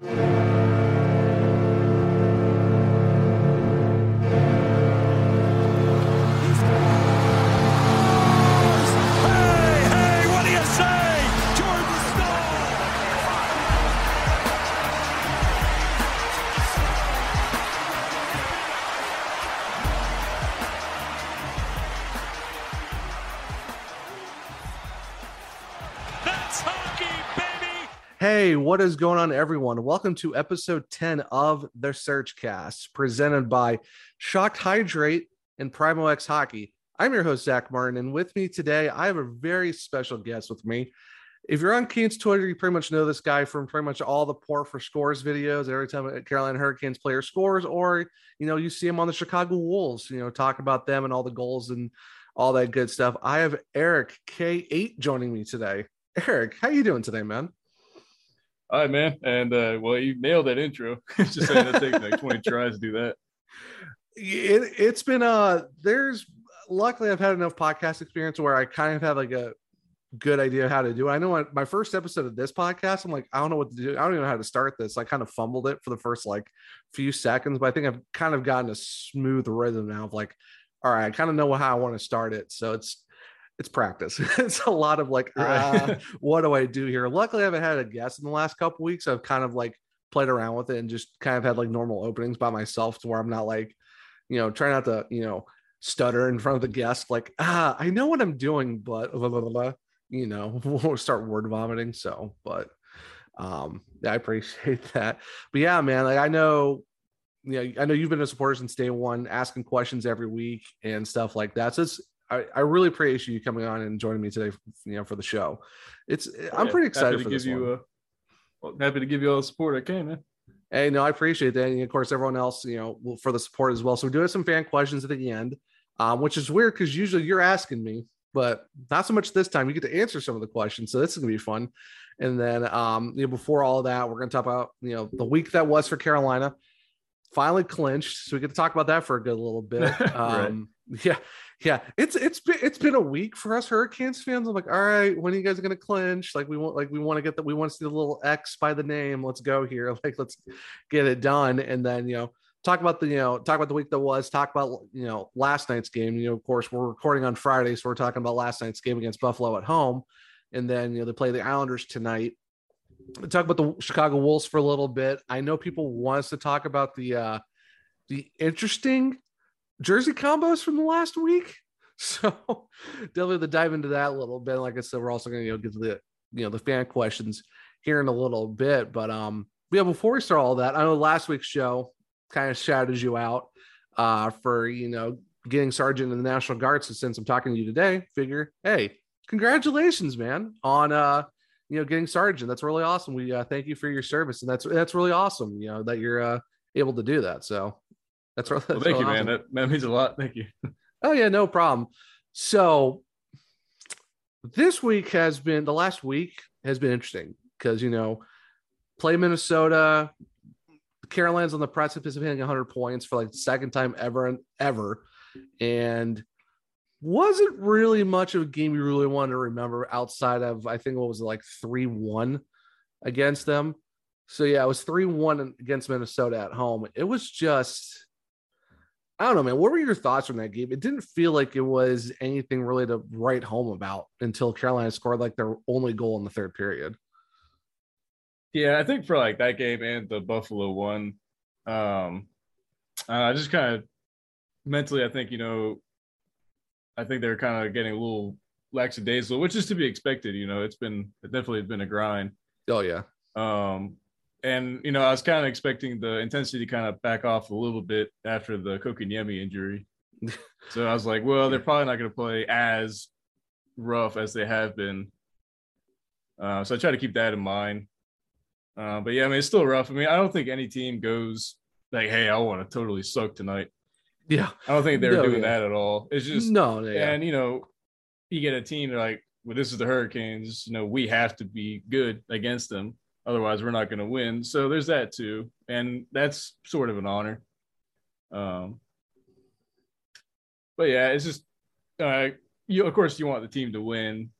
Hey, Hey, what is going on, everyone? Welcome to episode 10 of the SurgeCast, presented by Shocked Hydrate and Primo X Hockey. I'm your host, Zach Martin, and with me today, I have a very special guest with me. If you're on Canes Twitter, you pretty much know this guy from pretty much all the Port for Scores videos. Every time a Carolina Hurricanes player scores, or you know, you see him on the Chicago Wolves, you know, talk about them and all the goals and all that good stuff. I have Erich K8 joining me today. Erich, how you doing today, man? All right, man. And uh, well, you nailed that intro. Just saying that takes like 20 tries to do that. it, it's been uh there's luckily i've had enough podcast experience where i kind of have like a good idea how to do it i know my, my first episode of this podcast i'm like i don't know what to do i don't even know how to start this i kind of fumbled it for the first like few seconds but i think i've kind of gotten a smooth rhythm now of like all right i kind of know how i want to start it so it's it's practice it's a lot of like uh, what do i do here luckily i haven't had a guest in the last couple weeks i've kind of like played around with it and just kind of had like normal openings by myself to where i'm not like you know, try not to, you know, stutter in front of the guest, like, ah, I know what I'm doing, but blah, blah, blah, blah. you know, we'll start word vomiting. So, but um, yeah, I appreciate that. But yeah, man, like I know, you know, I know you've been a supporter since day one, asking questions every week and stuff like that. So it's I, I really appreciate you coming on and joining me today, you know, for the show. It's I'm Yeah, pretty excited happy to for give this you one. uh well, happy to give you all the support I can, man. Hey, no, I appreciate that. And of course, everyone else, you know, for the support as well. So we do have some fan questions at the end, um, which is weird because usually you're asking me, but not so much this time. You get to answer some of the questions. So this is gonna be fun. And then um, you know, before all that, we're gonna talk about, you know, the week that was for Carolina. Finally clinched. So we get to talk about that for a good little bit. Um, yeah, yeah. It's it's been it's been a week for us Hurricanes fans. I'm like, all right, when are you guys gonna clinch? Like we want like we want to get that we want to see the little X by the name. Let's go here. Like let's get it done. And then, you know, talk about the, you know, talk about the week that was, talk about, you know, last night's game. You know, of course, we're recording on Friday, so we're talking about last night's game against Buffalo at home. And then, you know, they play the Islanders tonight. Talk about the Chicago Wolves for a little bit. I know people want us to talk about the uh the interesting jersey combos from the last week. So definitely to dive into that a little bit. Like I said, we're also gonna you know get to the you know the fan questions here in a little bit. But um yeah, before we start all that, I know last week's show kind of shouted you out uh for you know getting sergeant in the National Guard. So since I'm talking to you today, figure, hey, congratulations, man, on uh you know getting sergeant. That's really awesome. We uh, thank you for your service, and that's that's really awesome. You know that you're uh able to do that. So that's really, Well, thank you, man. That, that means a lot. Thank you. Oh yeah, no problem. So this week has been the last week has been interesting because you know play Minnesota, Carolina's on the precipice of hitting 100 points for like the second time ever and ever, and wasn't really much of a game you really wanted to remember outside of I think what was it like three one against them. So yeah, it was three one against Minnesota at home. It was just I don't know, man. What were your thoughts on that game? It didn't feel like it was anything really to write home about until Carolina scored like their only goal in the third period. Yeah, I think for like that game and the Buffalo one, um, I just kind of mentally, I think you know, I think they're kind of getting a little lackadaisical, which is to be expected. You know, it's been it definitely has been a grind. Oh yeah, Um, and you know, I was kind of expecting the intensity to kind of back off a little bit after the Kotkaniemi injury. so I was like, well, they're probably not going to play as rough as they have been. Uh, so I try to keep that in mind. Uh, but yeah, I mean, it's still rough. I mean, I don't think any team goes like, "Hey, I want to totally suck tonight." Yeah. I don't think they're No, doing yeah. that at all. It's just no, yeah. and you know, you get a team they're like, "Well, this is the Hurricanes. You know, we have to be good against them, otherwise we're not going to win." So there's that too, and that's sort of an honor. Um, but yeah, it's just uh, you. Of course, you want the team to win.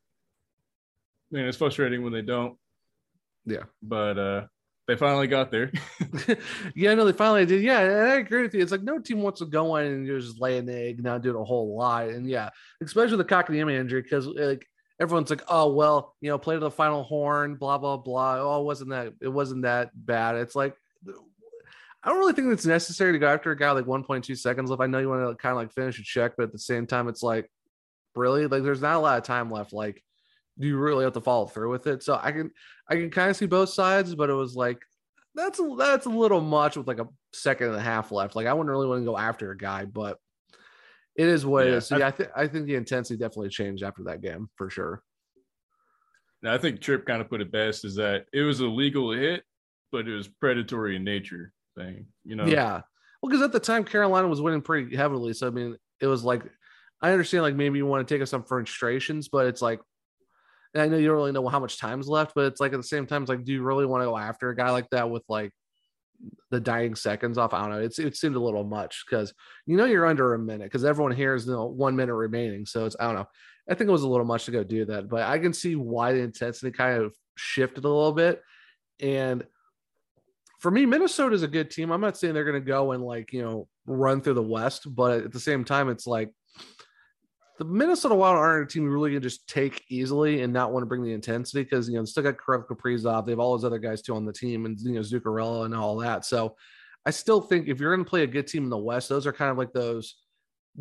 I mean, it's frustrating when they don't. Yeah. but uh, they finally got there. yeah, no, they finally did. Yeah, and I agree with you. It's like no team wants to go in and just lay an egg, not doing a whole lot. And yeah, especially with the Kotkaniemi injury, because like everyone's like, oh well, you know, play to the final horn, blah blah blah. Oh, wasn't that it wasn't that bad. It's like I don't really think it's necessary to go after a guy like 1.2 seconds left. I know you want to kind of like finish a check, but at the same time, it's like really like there's not a lot of time left. Like, do you really have to follow through with it? So I can I can kind of see both sides, but it was like that's that's a little much with like a second and a half left. Like I wouldn't really want to go after a guy, but it is what it Yeah, is. So I- yeah, I think I think the intensity definitely changed after that game for sure. Now, I think Tripp kind of put it best is that it was a legal hit, but it was predatory in nature thing. You know, Yeah. Well, because at the time Carolina was winning pretty heavily. So I mean, it was like I understand like maybe you want to take us some frustrations, but it's like and I know you don't really know how much time's left, but it's like at the same time, it's like, do you really want to go after a guy like that with like the dying seconds off? I don't know. It's it seemed a little much because you know you're under a minute because everyone here is you know, one minute remaining. So it's I don't know. I think it was a little much to go do that, but I can see why the intensity kind of shifted a little bit. And for me, Minnesota is a good team. I'm not saying they're going to go and like, you know, run through the West, but at the same time, it's like the Minnesota Wild aren't a team you really can just take easily and not want to bring the intensity because, you know, they still got Kirill Kaprizov. They have all those other guys too on the team and, you know, Zuccarello and all that. So I still think if you're going to play a good team in the West, those are kind of like those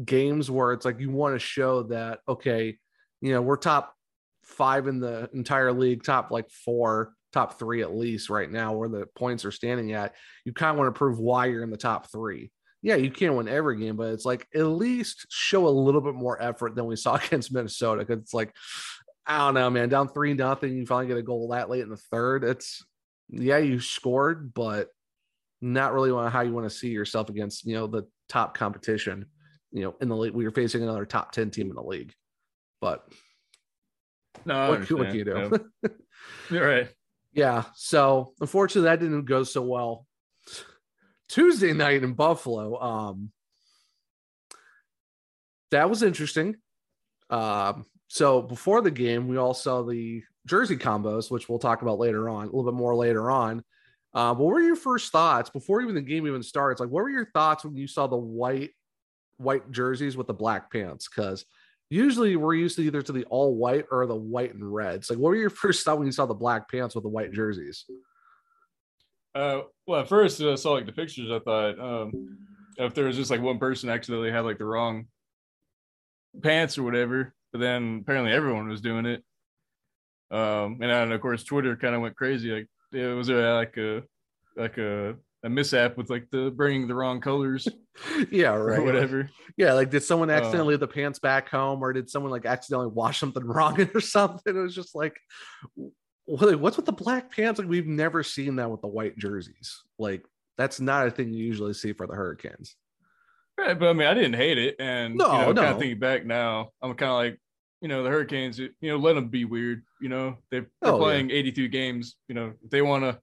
games where it's like you want to show that, okay, you know, we're top five in the entire league, top like four, top three at least right now, where the points are standing at. You kind of want to prove why you're in the top three. Yeah, you can't win every game, but it's like at least show a little bit more effort than we saw against Minnesota. Cause it's like, I don't know, man, down three nothing. You finally get a goal that late in the third. It's yeah, you scored, but not really how you want to see yourself against you know the top competition. You know, in the league, we were facing another top ten team in the league. But no, what, what can you do? You're right. Yeah. So unfortunately, that didn't go so well. Tuesday night in Buffalo. Um, that was interesting. Um, so before the game, we all saw the jersey combos, which we'll talk about later on, a little bit more later on. Uh, what were your first thoughts before even the game even starts? Like, what were your thoughts when you saw the white white jerseys with the black pants? Because usually we're used to either to the all white or the white and reds. Like, what were your first thought when you saw the black pants with the white jerseys? Uh, well, at first I saw like the pictures. I thought um, if there was just like one person accidentally had like the wrong pants or whatever, but then apparently everyone was doing it. Um, and then of course Twitter kind of went crazy. Like, it was there like a like a a mishap with like the bringing the wrong colors yeah, right. or whatever? Yeah, like did someone accidentally Uh, leave the pants back home, or did someone like accidentally wash something wrong or something? It was just like, what's with the black pants? Like we've never seen that with the white jerseys. Like that's not a thing you usually see for the Hurricanes. Right, but I mean, I didn't hate it, and No, you know, kind of thinking back now, I'm kind of like, you know, the Hurricanes, you know, let them be weird. You know, they, they're Oh, yeah. playing 82 games. You know, if they want to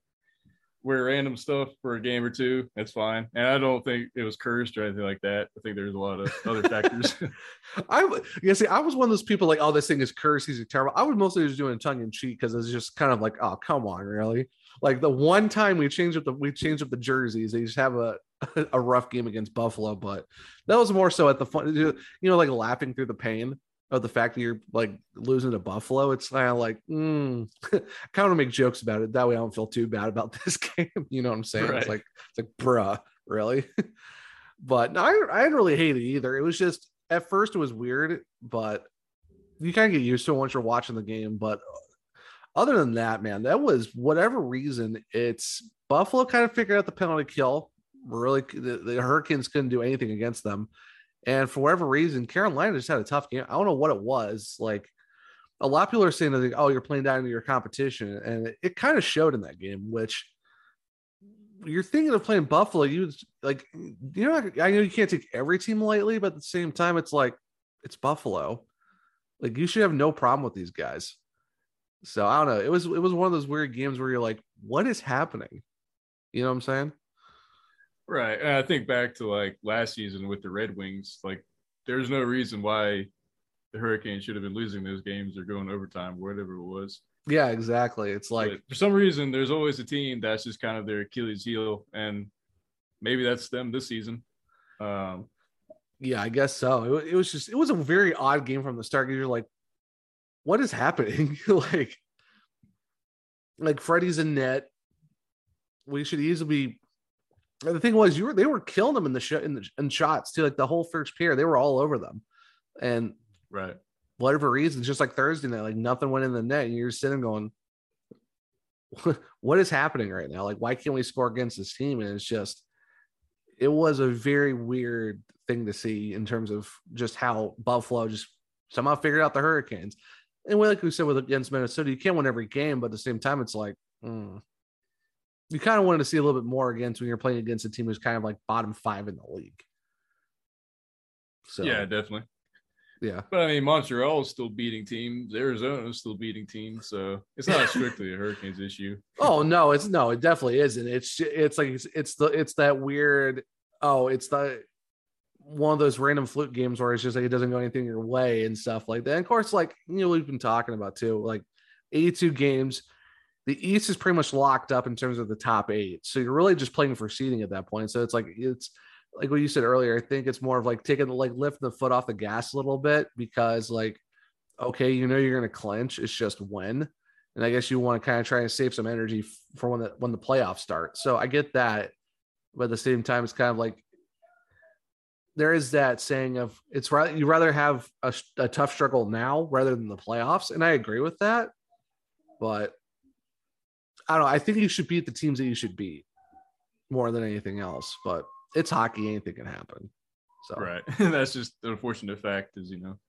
wear random stuff for a game or two, that's fine. And I don't think it was cursed or anything like that. I think there's a lot of other factors. I yeah, see, I was one of those people like, oh, this thing is cursed. He's terrible. I was mostly just doing tongue in cheek because it's just kind of like, oh, come on, really? Like the one time we changed up the we changed up the jerseys, they just have a a rough game against Buffalo, but that was more so at the fun, you know, like laughing through the pain of the fact that you're like losing to Buffalo. It's kind of like, mm, I kind of make jokes about it. That way, I don't feel too bad about this game. You know what I'm saying? Right. It's like, it's like, bruh, really? but no, I, I didn't really hate it either. It was just at first it was weird, but you kind of get used to it once you're watching the game. But other than that, man, that was whatever reason. It's Buffalo kind of figured out the penalty kill. Really, the, the Hurricanes couldn't do anything against them, and for whatever reason, Carolina just had a tough game. I don't know what it was. Like a lot of people are saying that, oh, you're playing down to your competition. And it, it kind of showed in that game, which you're thinking of playing Buffalo. You like, you know, I know you can't take every team lightly, but at the same time, it's like, it's Buffalo. Like, you should have no problem with these guys. So I don't know. It was it was one of those weird games where you're like, what is happening? You know what I'm saying? Right. And I think back to like last season with the Red Wings, like there's no reason why the Hurricanes should have been losing those games or going overtime, whatever it was. Yeah, exactly. It's like But for some reason, there's always a team that's just kind of their Achilles heel, and maybe that's them this season. Um, Yeah, I guess so. It, it was just it was a very odd game from the start. You're like, what is happening? like, like Freddie's in net. We should easily be. The thing was, you were they were killing them in the sh- in the in shots too. Like the whole first period, they were all over them, and right. whatever reason, just like Thursday night, like nothing went in the net, and you're sitting going, "What is happening right now? Like, why can't we score against this team?" And it's just, it was a very weird thing to see in terms of just how Buffalo just somehow figured out the Hurricanes. And we, like we said with against Minnesota, you can't win every game, but at the same time, it's like mm. You kind of wanted to see a little bit more against when you're playing against a team who's kind of like bottom five in the league. So Yeah, definitely. yeah. But I mean, Montreal is still beating teams. Arizona is still beating teams. So it's not strictly a Hurricanes issue. Oh no, it's no, it definitely isn't. It's it's like it's, it's the it's that weird. Oh, it's the one of those random fluke games where it's just like it doesn't go anything your way and stuff like that. And of course, like you know, we've been talking about too, like 82 games. The East is pretty much locked up in terms of the top eight. So you're really just playing for seeding at that point. So it's like it's like what you said earlier. I think it's more of like taking like lifting the foot off the gas a little bit because like okay, you know you're gonna clinch. It's just when and I guess you want to kind of try and save some energy for when the when the playoffs start. So I get that, but at the same time, it's kind of like there is that saying of it's rather you rather have a, a tough struggle now rather than the playoffs, and I agree with that. But I don't know. I think you should beat the teams that you should beat more than anything else. But it's hockey; anything can happen. So Right. That's just the unfortunate fact is, you know,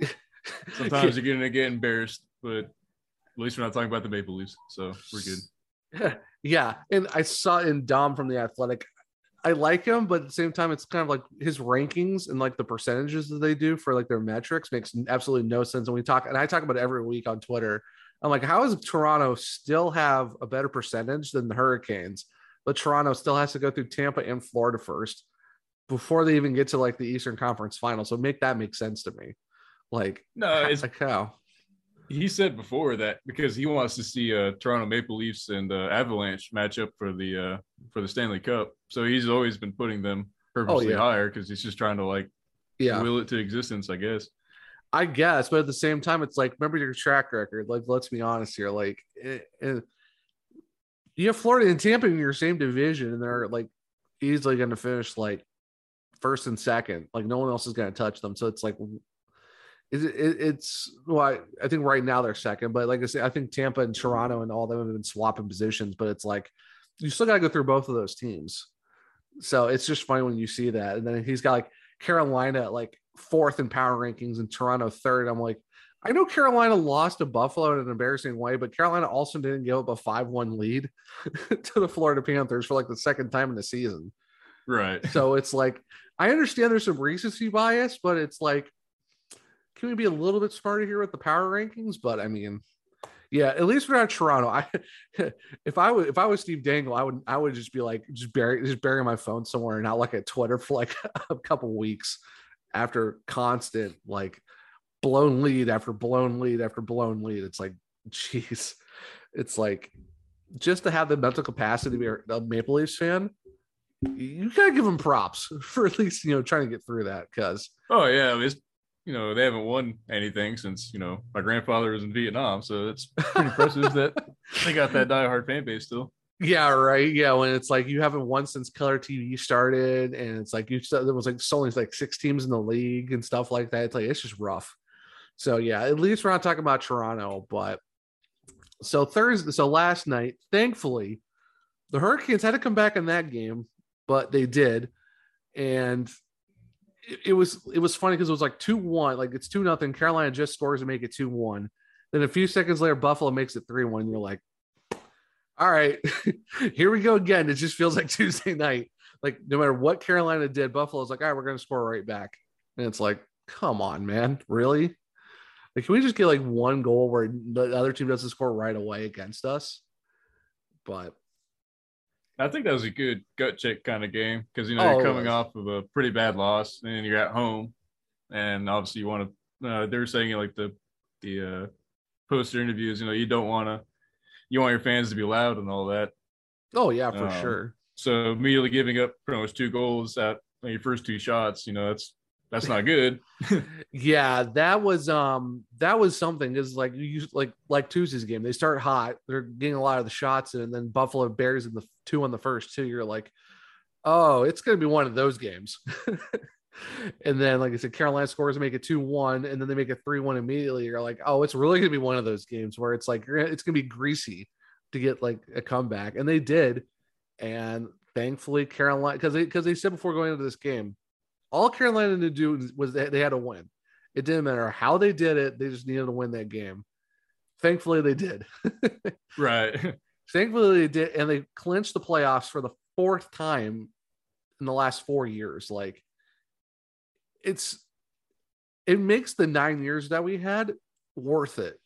sometimes you're going to get embarrassed, but at least we're not talking about the Maple Leafs. So we're good. yeah, and I saw in Dom from the Athletic. I like him, but at the same time, it's kind of like his rankings and like the percentages that they do for like their metrics makes absolutely no sense. And we talk, and I talk about every week on Twitter. I'm like, how does Toronto still have a better percentage than the Hurricanes? But Toronto still has to go through Tampa and Florida first before they even get to like the Eastern Conference final. So make that make sense to me. Like, No, it's like how? he said before that because he wants to see uh Toronto Maple Leafs and uh, Avalanche match up for the uh for the Stanley Cup. So he's always been putting them purposely yeah. higher because he's just trying to like Yeah. will it to existence, I guess. I guess, but at the same time, it's like remember your track record. Like, let's be honest here. Like, it, it, you have Florida and Tampa in your same division, and they're like easily going to finish like first and second. Like, no one else is going to touch them. So it's like, it, it, it's well, I, I think right now they're second, but like I say, I think Tampa and Toronto and all of them have been swapping positions. But it's like you still got to go through both of those teams. So it's just funny when you see that, and then he's got like Carolina at like fourth in power rankings and Toronto third. I'm like, I know Carolina lost to Buffalo in an embarrassing way, but Carolina also didn't give up a 5 1 lead to the Florida Panthers for like the second time in the season. Right. So it's like, I understand there's some recency bias, but it's like, can we be a little bit smarter here with the power rankings? But I mean, yeah, at least we're not Toronto. I if I was if I was Steve Dangle, I would I would just be like just bury just bury my phone somewhere and not look at Twitter for like a couple weeks after constant like blown lead after blown lead after blown lead. It's like, jeez, it's like just to have the mental capacity to be a Maple Leafs fan. You gotta give them props for at least you know trying to get through that because Oh yeah, it's you know, they haven't won anything since, you know, my grandfather was in Vietnam. So it's pretty impressive that they got that diehard fan base still. Yeah, right. Yeah, when it's like you haven't won since color TV started, and it's like you said there was like only like six teams in the league and stuff like that. It's like it's just rough. So yeah, at least we're not talking about Toronto, but so Thursday, so last night, thankfully, the Hurricanes had to come back in that game, but they did, and it, it was it was funny because it was like two one, like it's two nothing. Carolina just scores to make it two one. Then a few seconds later, Buffalo makes it 3 1. You're like, all right, here we go again. It just feels like Tuesday night. Like, no matter what Carolina did, Buffalo's like, all right, we're to score right back. And it's like, come on, man. Really? Like, can we just get like one goal where the other team doesn't score right away against us? But I think that was a good gut check kind of game because you know Oh, you're coming off of a pretty bad loss and you're at home, and obviously you want to. Uh, they're saying it like the the uh, poster interviews. You know you don't want to. You want your fans to be loud and all that. oh, yeah, for Um, sure. So immediately giving up pretty much two goals at your first two shots. You know that's that's not good. Yeah, that was um that was something is like you like like Tuesday's game. They start hot, they're getting a lot of the shots in, and then Buffalo Bears in the two on the first two. You're like, oh, it's gonna be one of those games. and then, like I said, Carolina scores make it two one, and then they make it three one immediately. You're like, oh, it's really gonna be one of those games where it's like it's gonna be greasy to get like a comeback, and they did. And thankfully, Carolina because they because they said before going into this game, all Carolina to do was they, they had to win. It didn't matter how they did it; they just needed to win that game. Thankfully, they did. right. Thankfully, they did, and they clinched the playoffs for the fourth time in the last four years. Like, it's it makes the nine years that we had worth it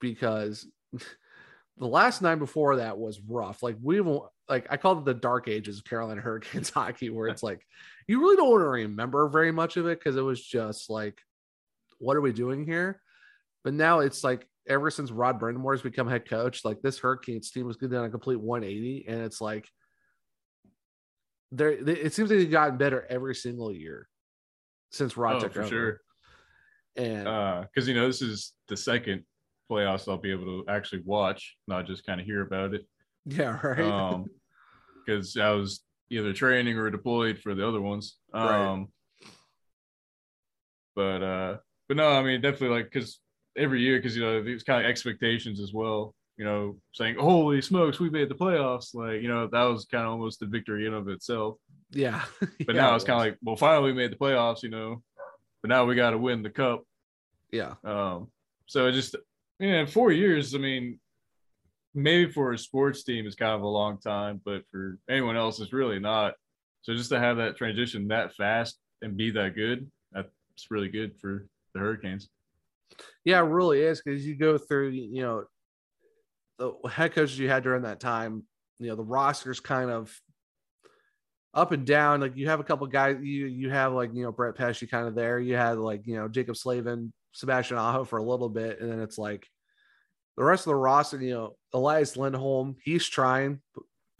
because the last nine before that was rough. Like we won't like I call it the dark ages of Carolina Hurricanes hockey, where it's like you really don't want to remember very much of it because it was just like, what are we doing here? But now it's like ever since Rod Brind'Amour has become head coach, like this Hurricanes team was done a complete 180, and it's like there. It seems like they've gotten better every single year since Rod Oh, took for over. sure. And uh, Because you know this is the second playoffs I'll be able to actually watch, not just kind of hear about it. yeah, right. um because I was either training or deployed for the other ones. Right. Um but uh but no, I mean definitely like because every year because you know these kind of expectations as well, you know, saying, Holy smokes, we made the playoffs, like, you know, that was kind of almost the victory in of itself. yeah, But Yeah, now it it's kind of like, well, finally we made the playoffs, you know, but now we gotta win the cup. yeah, Um, so it just yeah, four years. I mean, maybe for a sports team is kind of a long time, but for anyone else, it's really not. So just to have that transition that fast and be that good, that's really good for the Hurricanes. yeah, it really is because you go through, you know, the head coaches you had during that time. You know, the roster's kind of up and down. Like you have a couple guys, you you have like you know Brett Pesce kind of there. You had like you know Jaccob Slavin, Sebastian Aho for a little bit, and then it's like the rest of the roster. You know, Elias Lindholm, he's trying.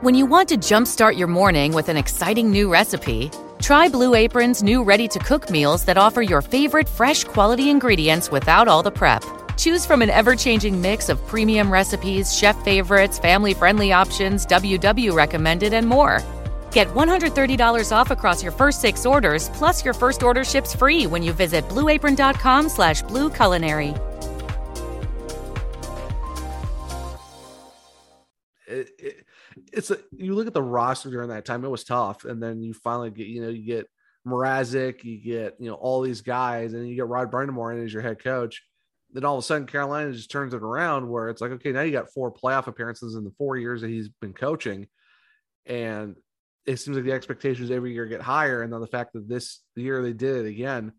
When you want to jumpstart your morning with an exciting new recipe, try Blue Apron's new ready to cook meals that offer your favorite fresh quality ingredients without all the prep. Choose from an ever changing mix of premium recipes, chef favorites, family friendly options, WW recommended, and more. Get $130 off across your first six orders, plus your first order ships free when you visit blueapron.com slash blue it, it, it's a you look at the roster during that time, it was tough. And then you finally get, you know, you get Mrazek, you get, you know, all these guys, and you get Rod Brind'Amour in as your head coach. Then all of a sudden, Carolina just turns it around where it's like, okay, now you got four playoff appearances in the four years that he's been coaching. And it seems like the expectations every year get higher. And then the fact that this year they did it again,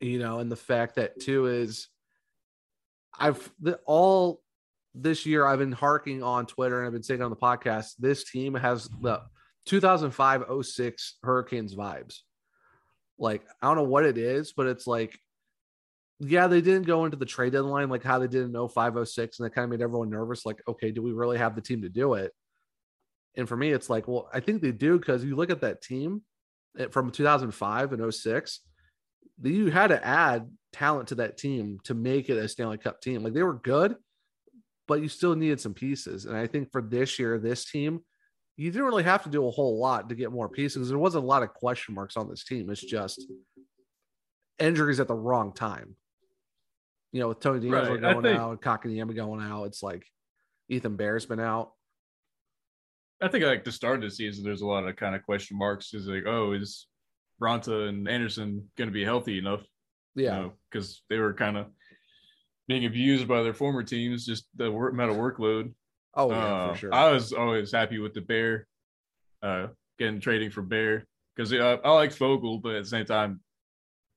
you know, and the fact that too is I've the, all this year I've been harking on Twitter and I've been saying on the podcast, this team has the 2005 06 Hurricanes vibes. Like, I don't know what it is, but it's like, yeah, they didn't go into the trade deadline like how they did in 05 06, and that kind of made everyone nervous. Like, okay, do we really have the team to do it? And for me, it's like, well, I think they do because you look at that team eh, from 2005 and 06, you had to add talent to that team to make it a Stanley Cup team. Like they were good, but you still needed some pieces. And I think for this year, this team, you didn't really have to do a whole lot to get more pieces. There wasn't a lot of question marks on this team. It's just injuries at the wrong time. You know, with Tony DeAngelo Right, going think- out, Kotkaniemi going out, it's like Ethan Bear's been out. I think like the start of the season, there's a lot of kind of question marks. Is like, oh, is Bronta and Andersen going to be healthy enough? Yeah. because they were kind of being abused by their former teams, just the work, amount of workload. Oh, yeah, Uh, for sure. I was always happy with the Bear, uh, getting trading for Bear because uh, I like Foegele, but at the same time,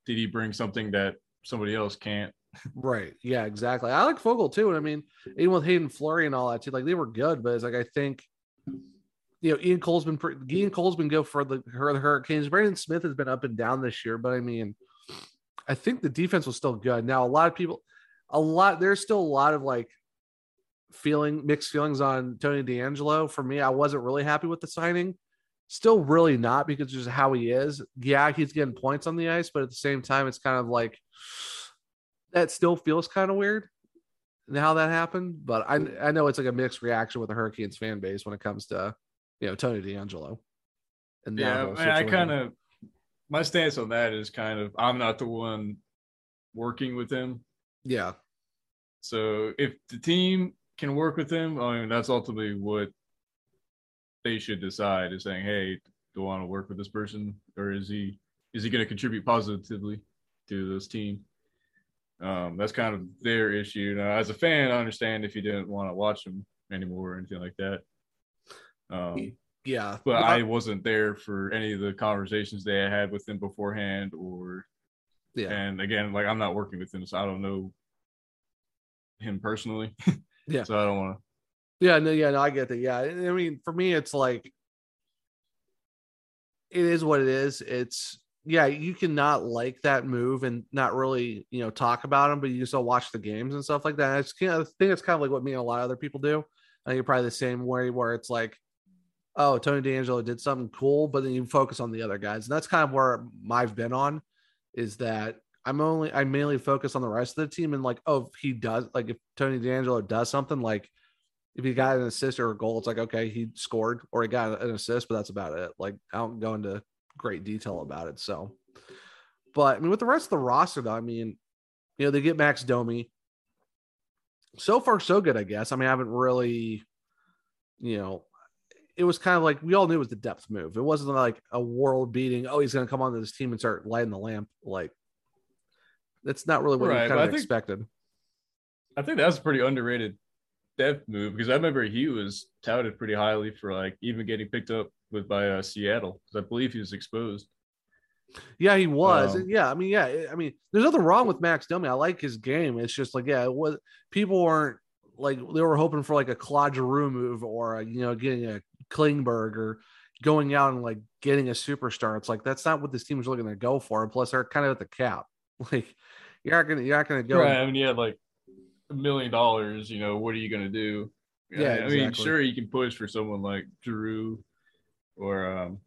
did he bring something that somebody else can't? Right. Yeah, exactly. I like Foegele too. And I mean, even with Haydn Fleury and all that too, like they were good, but it's like I think you know, Ian Cole's been Ian Cole's been good for the, for the Hurricanes. Brendan Smith has been up and down this year, but I mean, I think the defense was still good. Now, a lot of people, a lot, there's still a lot of like feeling mixed feelings on Tony DeAngelo. For me, I wasn't really happy with the signing. Still, really not because just how he is. Yeah, he's getting points on the ice, but at the same time, it's kind of like that still feels kind of weird how that happened. But I I know it's like a mixed reaction with the Hurricanes fan base when it comes to you know Tony DeAngelo. And Yeah, whole I kind of my stance on that is kind of I'm not the one working with him. Yeah So if the team can work with him, I mean that's ultimately what they should decide is saying, hey, do I want to work with this person or is he is he going to contribute positively to this team? Um, that's kind of their issue. Now, as a fan, I understand if you didn't want to watch him anymore or anything like that. Um, yeah. but I wasn't there for any of the conversations they had with him beforehand, or yeah and again, like I'm not working with him, so I don't know him personally. Yeah. so I don't want to. Yeah, no, yeah, no, I get that. Yeah, I mean, for me, it's like it is what it is. It's yeah, you cannot like that move and not really, you know, talk about him, but you still watch the games and stuff like that. It's kind of, I think it's kind of like what me and a lot of other people do. I think you're probably the same way where it's like, oh, Tony DeAngelo did something cool, but then you focus on the other guys, and that's kind of where I've been on, is that I'm only I mainly focus on the rest of the team and like, oh, he does like if Tony DeAngelo does something like if he got an assist or a goal, it's like okay, he scored or he got an assist, but that's about it. Like I don't go into great detail about it. So, but I mean, with the rest of the roster, though, I mean, you know, they get Max Domi. So far, so good, I guess. I mean, I haven't really, you know, it was kind of like we all knew it was the depth move. It wasn't like a world beating. Oh, he's going to come onto this team and start lighting the lamp. Like that's not really what Right, kind I of think- expected. I think that's a pretty underrated depth move because I remember he was touted pretty highly for like even getting picked up with by uh, Seattle because I believe he was exposed. Yeah, he was. Um, yeah, I mean, yeah, I mean, there's nothing wrong with Max Domi. I like his game. It's just like, yeah, it was people weren't like they were hoping for like a Claude Giroux move or a, you know getting a Klingberg or going out and like getting a superstar. It's like that's not what this team is looking to go for. And plus, they're kind of at the cap. Like you're not gonna you're not gonna go. Right. I mean, you had like a million dollars. You know, what are you gonna do? Yeah, I mean, sure, you can push for someone like Drew or um,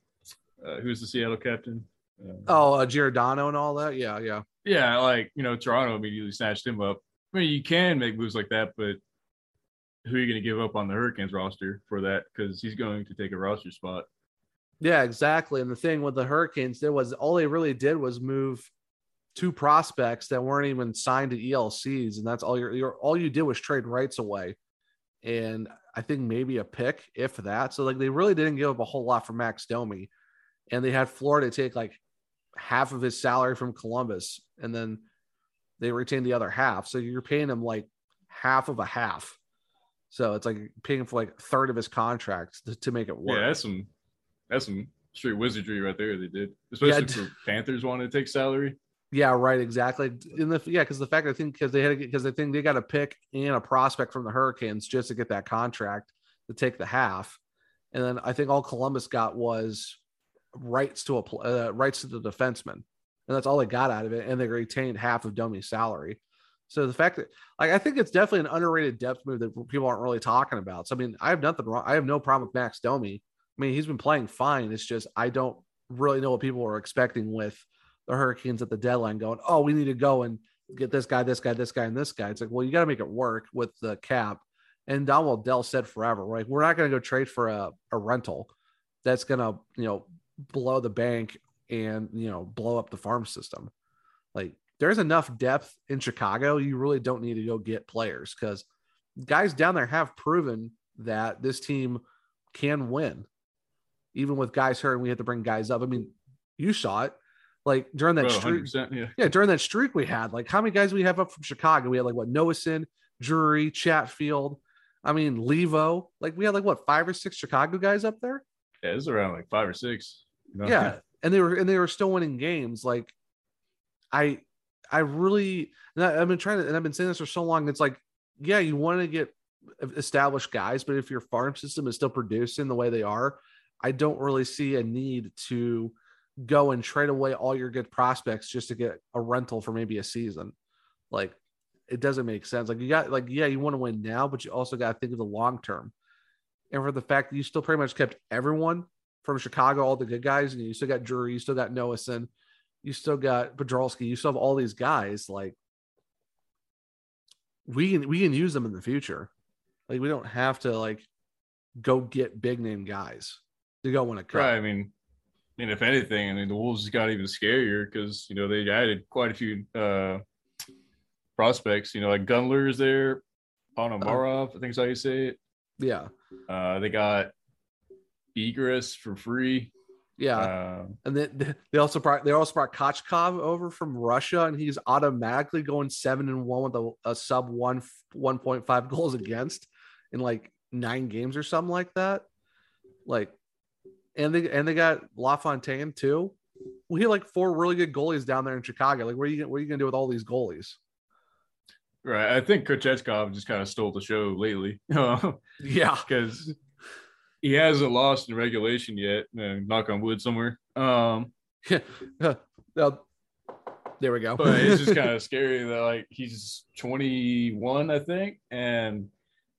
uh, who's the Seattle captain? Uh, Oh, uh, Giordano and all that. Yeah, yeah. yeah, like you know, Toronto immediately snatched him up. I mean, you can make moves like that, but who are you going to give up on the Hurricanes roster for that? Because he's going to take a roster spot. Yeah, exactly. And the thing with the Hurricanes did was all they really did was move two prospects that weren't even signed to ELCs, and that's all you're, you're all you did was trade rights away, and I think maybe a pick, if that. So like they really didn't give up a whole lot for Max Domi, and they had Florida take like half of his salary from Columbus, and then they retained the other half. So you're paying him like half of a half. So it's like paying for like a third of his contract to, to make it work. Yeah, that's some that's some straight wizardry right there. They did, especially d- for Panthers wanting to take salary. Yeah, right. Exactly. In the yeah, because the fact I think because they had because I think they got a pick and a prospect from the Hurricanes just to get that contract to take the half, and then I think all Columbus got was rights to a uh, rights to the defenseman, and that's all they got out of it, and they retained half of Domi's salary. So the fact that like I think it's definitely an underrated depth move that people aren't really talking about. So I mean, I have nothing wrong. I have no problem with Max Domi. I mean, he's been playing fine. It's just I don't really know what people were expecting with the Hurricanes at the deadline going, oh, we need to go and get this guy, this guy, this guy, and this guy. It's like, well, you got to make it work with the cap. And Don Waddell said forever, right? We're not going to go trade for a, a rental that's going to, you know, blow the bank and, you know, blow up the farm system. Like there's enough depth in Chicago. You really don't need to go get players because guys down there have proven that this team can win. Even with guys hurt, And we had to bring guys up. I mean, you saw it like during that Oh, streak. yeah. Yeah, during that streak we had, like how many guys we have up from Chicago? We had like what Noesen, Drury, Chatfield. I mean, Leivo. Like we had like what five or six Chicago guys up there. Yeah, it's around like five or six. you know? Yeah, and they were and they were still winning games. Like I, I really, and I, I've been trying to, and I've been saying this for so long. It's like, yeah, you want to get established guys, but if your farm system is still producing the way they are, I don't really see a need to go and trade away all your good prospects just to get a rental for maybe a season. Like it doesn't make sense. Like you got like yeah, you want to win now, but you also got to think of the long term. And for the fact that you still pretty much kept everyone from Chicago, all the good guys, and you still got Drury, you still got Noesen, you still got Poturalski, you still have all these guys. Like we can we can use them in the future. Like we don't have to like go get big name guys to go win a cup. Right. I mean, I mean, if anything, I mean, the Wolves got even scarier because you know they added quite a few uh prospects. You know, like Gunler's there, Ponomarev, I think is how you say it. Yeah. Uh, they got Egress for free. Yeah. Uh, And then they also brought they also brought Kochetkov over from Russia, and he's automatically going seven and one with a, a sub one one point five goals against in like nine games or something like that. Like, and they and they got LaFontaine too. We had like four really good goalies down there in Chicago. Like, what are you what are you gonna do with all these goalies? right. I think Kochetkov just kind of stole the show lately. Yeah, because he hasn't lost in regulation yet. Uh, knock on wood somewhere. Um, Well, there we go. but it's just kind of scary that like he's 21, I think, and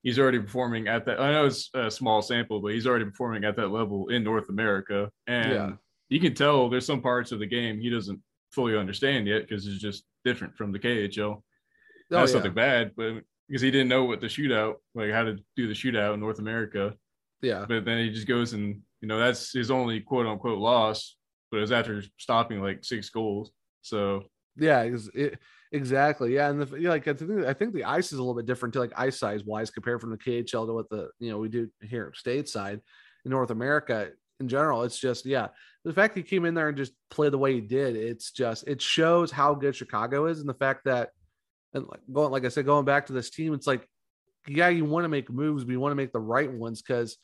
he's already performing at that. I know it's a small sample, but he's already performing at that level in North America, and Yeah. you can tell there's some parts of the game he doesn't fully understand yet because it's just different from the KHL. Oh, That's yeah. something bad, but because he didn't know what the shootout, like how to do the shootout in North America, yeah, but then he just goes and you know that's his only quote unquote loss, but it was after stopping like six goals. So Yeah, it, exactly. Yeah, and the, yeah, like I think I think the ice is a little bit different to like ice size wise compared from the KHL to what the you know we do here stateside in North America in general. It's just yeah, the fact he came in there and just played the way he did. It's just it shows how good Chicago is, and the fact that and like going like I said, going back to this team, it's like yeah, you want to make moves, but you want to make the right ones because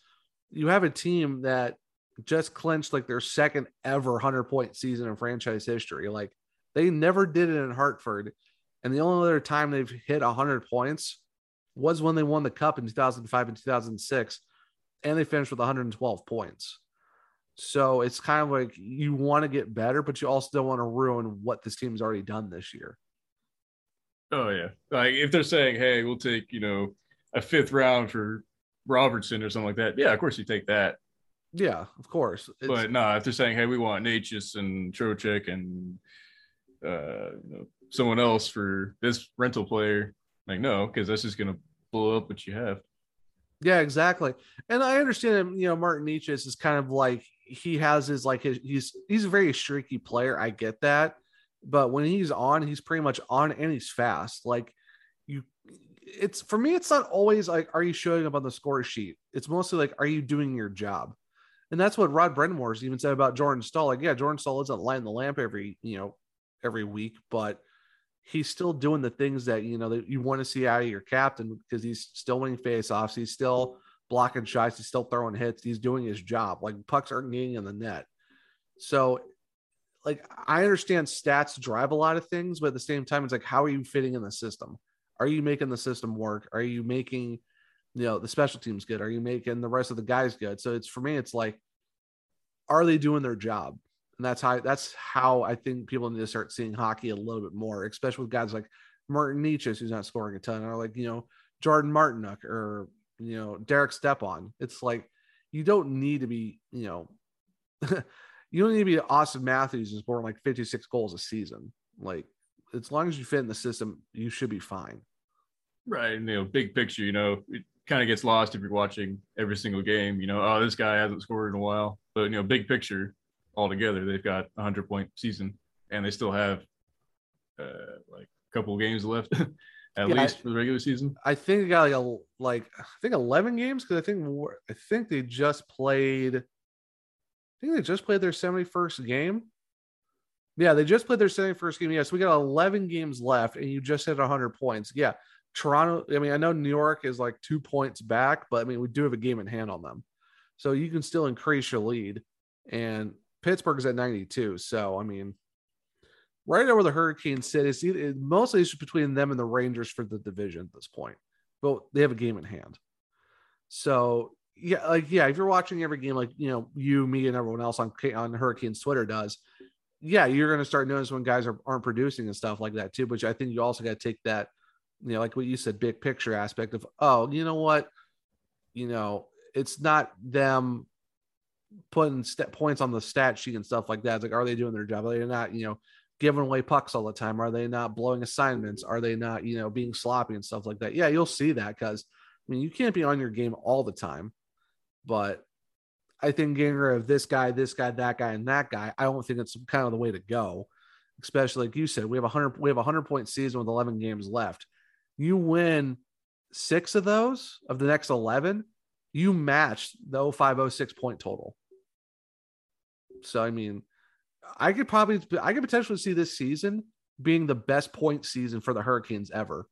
you have a team that just clinched like their second ever 100 point season in franchise history. Like they never did it in Hartford. And the only other time they've hit 100 points was when they won the cup in 2005 and 2006. And they finished with 112 points. So it's kind of like you want to get better, but you also don't want to ruin what this team's already done this year. Oh yeah, like if they're saying, "Hey, we'll take you know a fifth round for Robertson or something like that," yeah, of course you take that. Yeah, of course. It's- but no, if they're saying, "Hey, we want Necas and Trocheck and uh, you know, someone else for this rental player," like no, because that's just gonna blow up what you have. Yeah, exactly. And I understand you know, Martin Necas's is kind of like he has his like his he's he's a very streaky player. I get that. But when he's on, he's pretty much on and he's fast. Like it's for me, it's not always like, are you showing up on the score sheet? It's mostly like, are you doing your job? And that's what Rod Brind'Amour's even said about Jordan Staal. Like, yeah, Jordan Staal isn't lighting the lamp every, you know, every week, but he's still doing the things that you know that you want to see out of your captain because he's still winning faceoffs. He's still blocking shots. He's still throwing hits. He's doing his job. Like pucks aren't getting in the net. So, like I understand stats drive a lot of things, but at the same time, it's like how are you fitting in the system? Are you making the system work? Are you making you know the special teams good? Are you making the rest of the guys good? So it's for me, it's like, are they doing their job? And that's how that's how I think people need to start seeing hockey a little bit more, especially with guys like Martin Necas, who's not scoring a ton, or like you know Jordan Martinook or you know Derek Stepan. It's like you don't need to be you know you don't need to be Auston Matthews who's scoring like 56 goals a season. Like as long as you fit in the system, you should be fine. Right. And, you know, big picture, you know, it kind of gets lost if you're watching every single game. You know, oh, this guy hasn't scored in a while. But, you know, big picture altogether, they've got a 100 point season and they still have uh, like a couple of games left at Yeah, least for the regular season. I think they got like a like I think eleven games because I think I think they just played. I think they just played their seventy first game. Yeah, they just played their seventy first game. Yeah, so we got eleven games left, and you just hit hundred points. Yeah, Toronto. I mean, I know New York is like two points back, but I mean, we do have a game in hand on them, so you can still increase your lead. And Pittsburgh is at ninety two. So I mean, right over the Hurricanes sit. It's either, it, mostly it's between them and the Rangers for the division at this point, but they have a game in hand. So yeah, like yeah, if you're watching every game, like you know, you, me, and everyone else on on Hurricanes Twitter does, yeah, you're going to start noticing when guys are, aren't producing and stuff like that too. But I think you also got to take that, you know, like what you said, big picture aspect of, oh, you know what, you know, it's not them putting st- points on the stat sheet and stuff like that. It's like, are they doing their job? Are they not, you know, giving away pucks all the time? Are they not blowing assignments? Are they not, you know, being sloppy and stuff like that? Yeah, you'll see that because I mean, you can't be on your game all the time, but I think getting rid of this guy, this guy, that guy, and that guy, I don't think it's kind of the way to go. Especially like you said, we have a hundred, we have a hundred point season with 11 games left. You win six of those of the next 11, you match the 0506 point total. So, I mean, I could probably, I could potentially see this season being the best point season for the Hurricanes ever.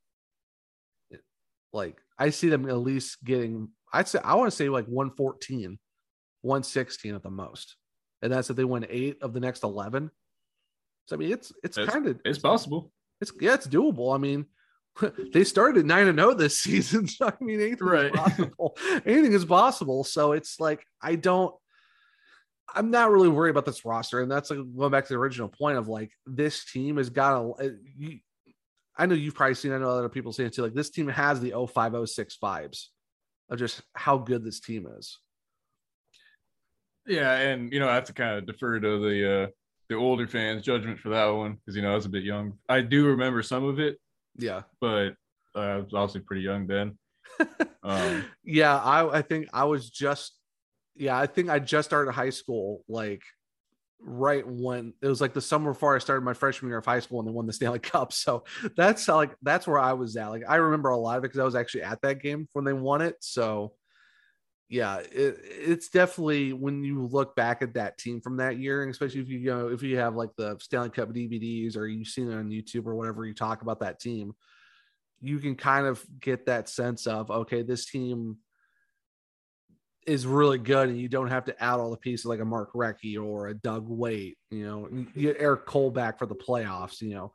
Like, I see them at least getting, I'd say, I want to say like 114, 116 at the most. And that's if they win eight of the next 11. So, I mean, it's, it's It's- kind of, It's possible. it's, yeah, it's doable. I mean, they started nine and zero this season. So I mean, anything Right. is possible. anything is possible. So it's like I don't. I'm not really worried about this roster, and that's like going back to the original point of like this team has got a. Eh, you, I know you've probably seen. I know other people saying it too. Like this team has the 0506 vibes of just how good this team is. Yeah, and you know, I have to kind of defer to the uh the older fans' judgment for that one because you know I was a bit young. I do remember some of it, Yeah. but uh, I was obviously pretty young then. Um, yeah, I I think I was just yeah, I think I just started high school like right when it was like the summer before I started my freshman year of high school and they won the Stanley Cup. So that's like that's where I was at. Like I remember a lot of it because I was actually at that game when they won it. So yeah, it, it's definitely when you look back at that team from that year, and especially if you, you know if you have like the Stanley Cup DVDs or you've seen it on YouTube or whatever, you talk about that team, you can kind of get that sense of okay, this team is really good, and you don't have to add all the pieces like a Mark Recchi or a Doug Weight. You know, you get Erik Cole back for the playoffs. You know,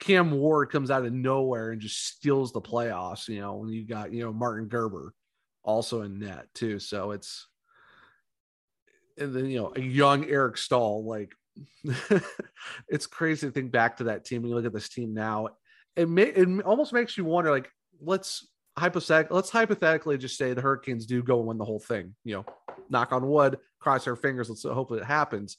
Cam Ward comes out of nowhere and just steals the playoffs. You know, when you got you know Martin Gerber also in net too. So it's and then you know a young Eric Staal like it's crazy to think back to that team. When you look at this team now, it may it almost makes you wonder like let's hypothetically let's hypothetically just say the Hurricanes do go and win the whole thing. You know, knock on wood, cross our fingers. Let's hopefully it happens.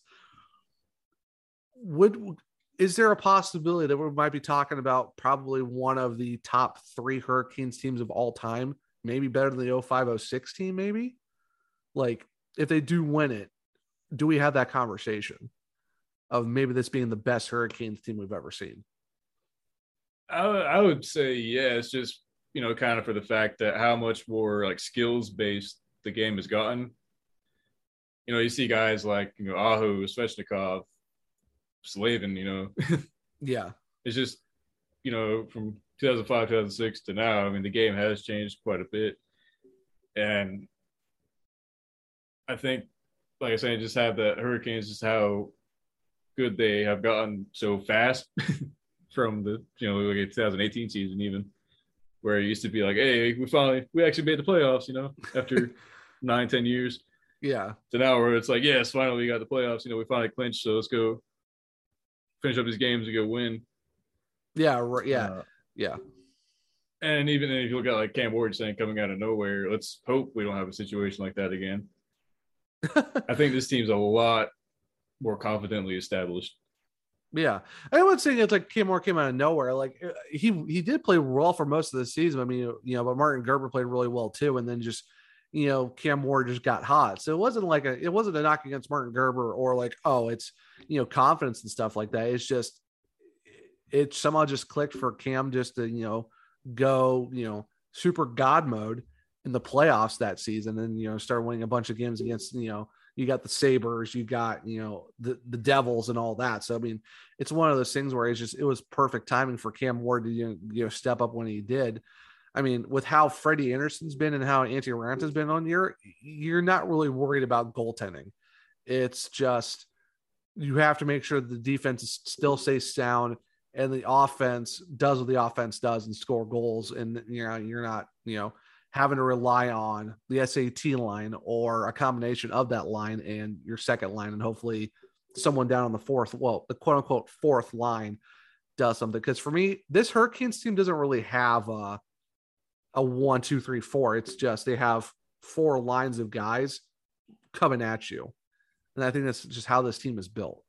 Would is there a possibility that we might be talking about probably one of the top three Hurricanes teams of all time? Maybe better than the 0506 team, maybe? Like, if they do win it, do we have that conversation of maybe this being the best Hurricanes team we've ever seen? I, I would say yeah. It's just you know kind of for the fact that how much more like skills based the game has gotten. You know, you see guys like you know Aho, Svechnikov, Slavin. You know, Yeah. it's just you know from 2005 2006 to now i mean the game has changed quite a bit and i think like i said just have the hurricanes just how good they have gotten so fast from the you know like 2018 season even where it used to be like hey we finally we actually made the playoffs you know after nine ten years Yeah. to now where it's like yes finally we got the playoffs you know we finally clinched so let's go finish up these games and go win Yeah. Right. Yeah. Uh, yeah. And even if you look at like Cam Ward saying coming out of nowhere, let's hope we don't have a situation like that again. I think this team's a lot more confidently established. Yeah, I would say it's like Cam Moore came out of nowhere. Like uh, he he did play well for most of the season. I mean, you know, but Martin Gerber played really well too, and then just you know Cam Moore just got hot. So it wasn't like a it wasn't a knock against Martin Gerber or like oh it's you know confidence and stuff like that. It's just it somehow just clicked for Cam just to you know go you know super god mode in the playoffs that season and you know start winning a bunch of games against you know you got the sabres you got you know the the devils and all that. So i mean it's one of those things where it's just it was perfect timing for cam ward to you know, step up when he did. I mean with how freddie Andersen's been and how antti raanta's been on year you're not really worried about goaltending. It's just you have to make sure the defense still stays sound and the offense does what the offense does and score goals and you know you're not you know having to rely on the SAT line or a combination of that line and your second line, and hopefully someone down on the fourth, well, the quote unquote fourth line does something. Because for me, this Hurricanes team doesn't really have a, a one, two, three, four. It's just they have four lines of guys coming at you. And I think that's just how this team is built.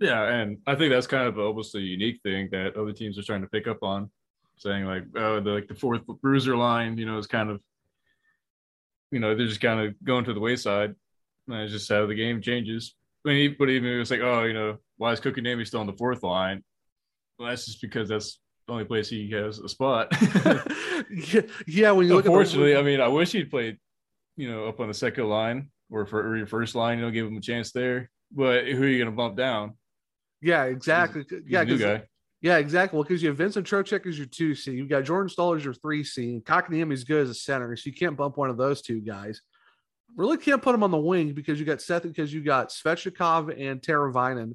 Yeah, and I think that's kind of almost a unique thing that other teams are trying to pick up on saying like oh the like the fourth bruiser line you know is kind of you know they're just kind of going to the wayside and it's just how the game changes. I mean, but even it was like oh you know why is Cookie Kotkaniemi still on the fourth line? Well that's just because that's the only place he has a spot. Yeah, yeah when you look unfortunately the- I mean I wish he'd played you know up on the second line or for or your first line you know give him a chance there but who are you going to bump down? Yeah exactly. He's, yeah he's yeah, exactly. Well, because you have Vincent Trocheck as your two C, you've got Jordan Staal as your three C, Kotkaniemi is good as a center, so you can't bump one of those two guys. Really can't put him on the wing because you got Seth, because you got Svechnikov and Teravainen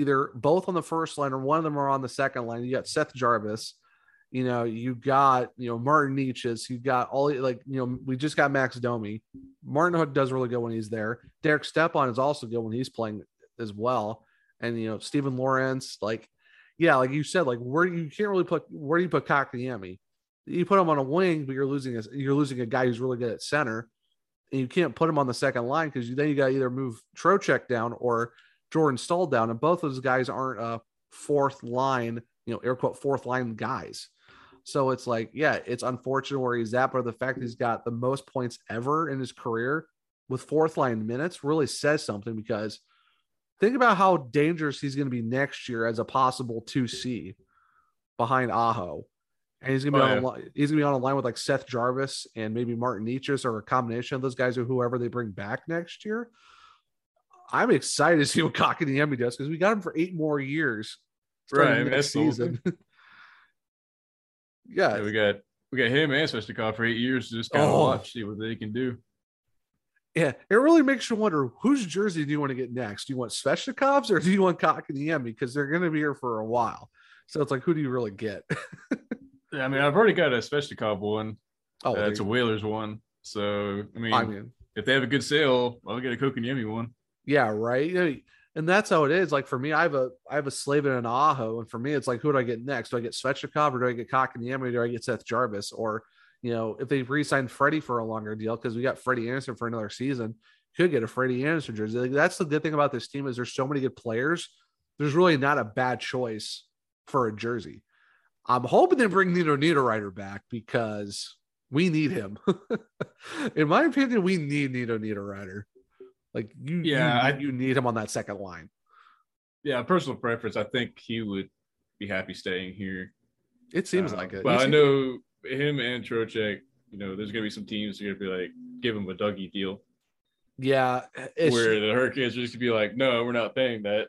either both on the first line or one of them are on the second line. You got Seth Jarvis, you know, you got, you know, Martin Necas, you got all like, you know, we just got Max Domi. Martinook does really good when he's there. Derek Stepan is also good when he's playing as well. And, you know, Steven Lorentz, like, yeah, like you said, like where you can't really put, where do you put Kotkaniemi? You put him on a wing, but you're losing a, you're losing a guy who's really good at center. And you can't put him on the second line because then you got to either move Trocheck down or Jordan Staal down, and both of those guys aren't a fourth line, you know, air quote fourth line guys. So it's like, yeah, it's unfortunate where he's at, but the fact that he's got the most points ever in his career with fourth line minutes really says something because think about how dangerous he's going to be next year as a possible 2C behind Aho. And he's gonna be oh, on yeah. a, he's gonna be on a line with like Seth Jarvis and maybe Martin Necas or a combination of those guys or whoever they bring back next year. I'm excited to see what Kotkaniemi does because we got him for eight more years. Right, next season. yeah. yeah. we got we got him and Svechnikov for eight years to just kind of oh. watch, see what they can do. Yeah, it really makes you wonder whose jersey do you want to get next? Do you want Svechnikov's or do you want Kotkaniemi? Because they're going to be here for a while. So it's like, who do you really get? yeah, I mean, I've already got a Svechnikov one. Oh, uh, it's a Whalers one. So I mean, I mean, if they have a good sale, I'll get a Kotkaniemi one. Yeah, right. And that's how it is. Like for me, I have a I have a Slavin an Aho, and for me, it's like who do I get next? Do I get Svechnikov or do I get Kotkaniemi or do I get Seth Jarvis? Or you know, if they re-signed Freddie for a longer deal because we got Freddie Andersen for another season, could get a Freddie Andersen jersey. Like, that's the good thing about this team is there's so many good players. There's really not a bad choice for a jersey. I'm hoping they bring Nino Niederreiter back because we need him. In my opinion, we need Nino Niederreiter. Like you, yeah, you, I, you need him on that second line. yeah, personal preference. I think he would be happy staying here. It seems Uh, like it. But You I know him and Trocheck. You know, there's gonna be some teams that are gonna be like, give him a Dougie deal, Yeah, it's where the Hurricanes are just gonna be like, no, we're not paying that.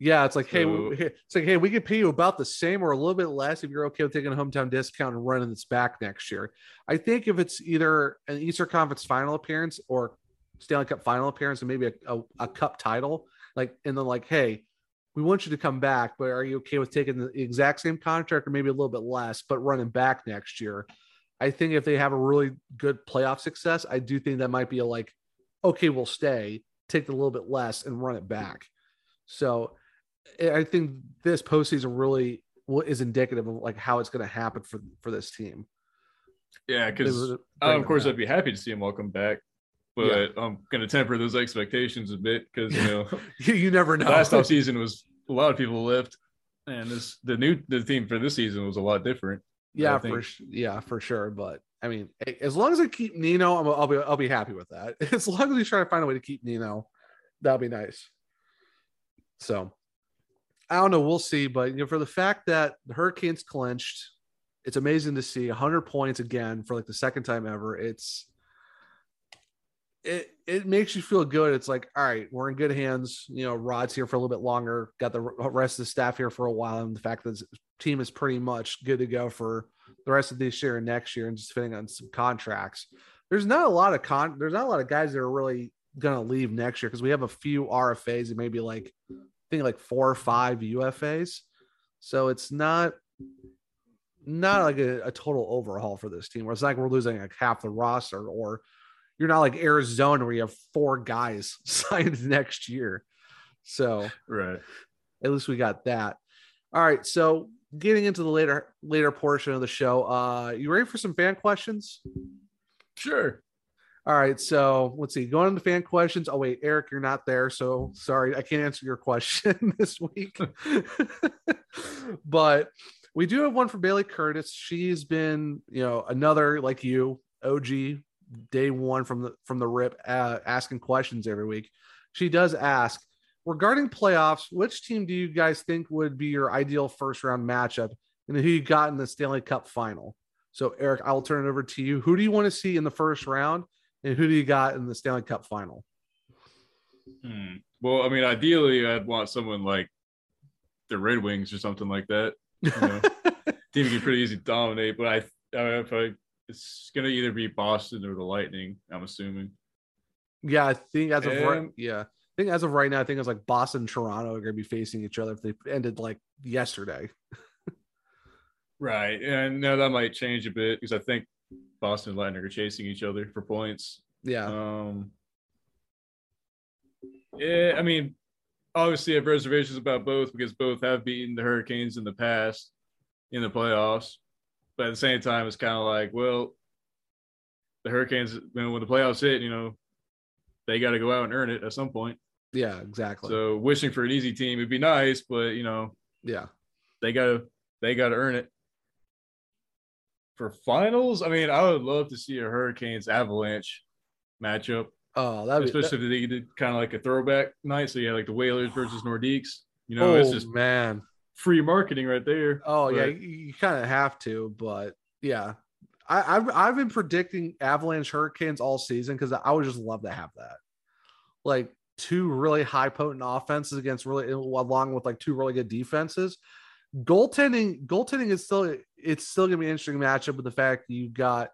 yeah, it's like hey, we- it's like hey, we could pay you about the same or a little bit less if you're okay with taking a hometown discount and running this back next year. I think if it's either an Eastern Conference final appearance or Stanley Cup final appearance and maybe a, a, a cup title, like and then like hey, we want you to come back, but are you okay with taking the exact same contract or maybe a little bit less, but running back next year? I think if they have a really good playoff success, I do think that might be a like, okay, we'll stay, take a little bit less and run it back. So I- I think this postseason really is indicative of like how it's going to happen for for this team. Yeah, because uh, of course back. I'd be happy to see him welcome back, but Yeah. I'm gonna temper those expectations a bit because you know you, never know. last off season was a lot of people left, and this the new the team for this season was a lot different. yeah, for yeah, for sure. But I mean, as long as I keep Nino, I'm, I'll be I'll be happy with that. As long as we try to find a way to keep Nino, that'll be nice. So I don't know. We'll see. But you know, for the fact that the Hurricanes clinched, it's amazing to see 100 points again for like the second time ever. It's it it makes you feel good. It's like, all right, we're in good hands. You know, Rod's here for a little bit longer. Got the rest of the staff here for a while, and the fact that this team is pretty much good to go for the rest of this year and next year, and just fitting on some contracts. There's not a lot of con. There's not a lot of guys that are really gonna leave next year because we have a few RFAs and maybe like I think like four or five UFAs. So it's not not like a, a total overhaul for this team. Where it's like we're losing like half the roster, or you're not like Arizona where you have four guys signed next year. So Right. at least we got that. All right, so getting into the later later portion of the show, uh, you ready for some fan questions? Sure. All right, so let's see. Going into fan questions. Oh wait, Erich, you're not there, so sorry, I can't answer your question this week. but we do have one for Bailey Curtis. She's been, you know, another like you, OG, day one from the from the rip, uh, asking questions every week. She does ask regarding playoffs. Which team do you guys think would be your ideal first round matchup, and who you got in the Stanley Cup final? So, Erich, I will turn it over to you. Who do you want to see in the first round, and who do you got in the Stanley Cup final? Hmm. Well, I mean, ideally, I'd want someone like the Red Wings or something like that. You know, team can pretty easy to dominate, but I, I if I, it's gonna either be Boston or the Lightning. I'm assuming. yeah, I think as of right, Um, yeah, I think as of right now, I think it's like Boston, and Toronto are going to be facing each other if they ended like yesterday. Right, and now that might change a bit because I think Boston and Lightning are chasing each other for points. Yeah, Um, yeah, I mean, obviously, I have reservations about both because both have beaten the Hurricanes in the past in the playoffs. But at the same time, it's kind of like, well, the Hurricanes, when, when the playoffs hit, you know, they got to go out and earn it at some point. yeah, exactly. So, wishing for an easy team would be nice, but you know, yeah, they got to they got to earn it. For finals, I mean, I would love to see a Hurricanes Avalanche matchup. oh, that especially if they did kind of like a throwback night. So you had like the Whalers versus Nordiques. You oh know, it's oh, just man, free marketing right there. Oh yeah, But- you, you kind of have to, but yeah, I, I've I've been predicting Avalanche Hurricanes all season because I would just love to have that, like two really high potent offenses against really along with like two really good defenses. Goaltending, goaltending is still it's still gonna be an interesting matchup with the fact that you got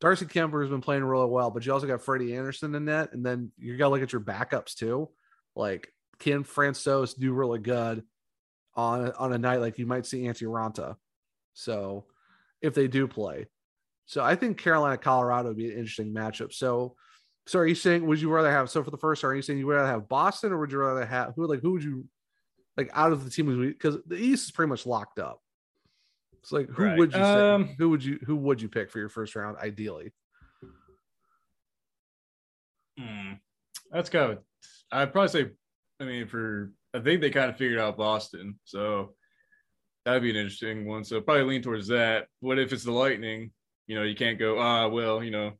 Darcy Kuemper has been playing really well, but you also got Freddie Andersen in net, and then you got to look at your backups too. Like can Francouz do really good on on a night like you might see Antti Raanta. So if they do play, so I think Carolina Colorado would be an interesting matchup. So, so are you saying would you rather have so for the first? Are you saying you would rather have Boston or would you rather have who like who would you like out of the teams because the East is pretty much locked up. It's like who Right. would you say, Um, who would you who would you pick for your first round ideally? Hmm. That's kind of. I'd probably say. I mean, for I think they kind of figured out Boston, so that'd be an interesting one. So probably lean towards that. What if it's the Lightning? You know, you can't go. Ah, well, you know,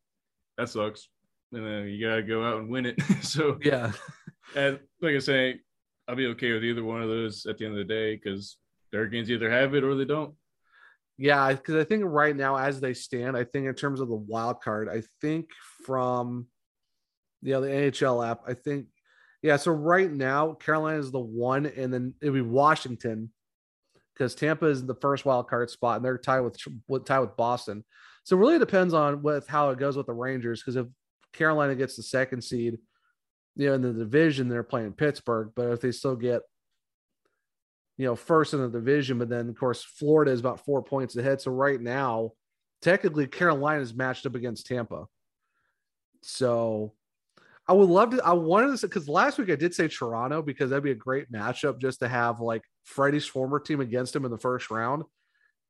that sucks. And then you gotta go out and win it. so Yeah, and like I say, I'll be okay with either one of those at the end of the day because the Hurricanes either have it or they don't. Yeah, because I think right now, as they stand, I think in terms of the wild card, I think from yeah the NHL app, I think yeah. So right now, Carolina is the one, and then it'd be Washington because Tampa is the first wild card spot, and they're tied with with tied with Boston. So it really depends on with how it goes with the Rangers. Because if Carolina gets the second seed, you know, in the division, they're playing Pittsburgh. But if they still get you know, first in the division, but then of course Florida is about four points ahead. So right now, technically Carolina is matched up against Tampa. So I would love to. I wanted to because last week I did say Toronto because that'd be a great matchup just to have like Freddie's former team against him in the first round.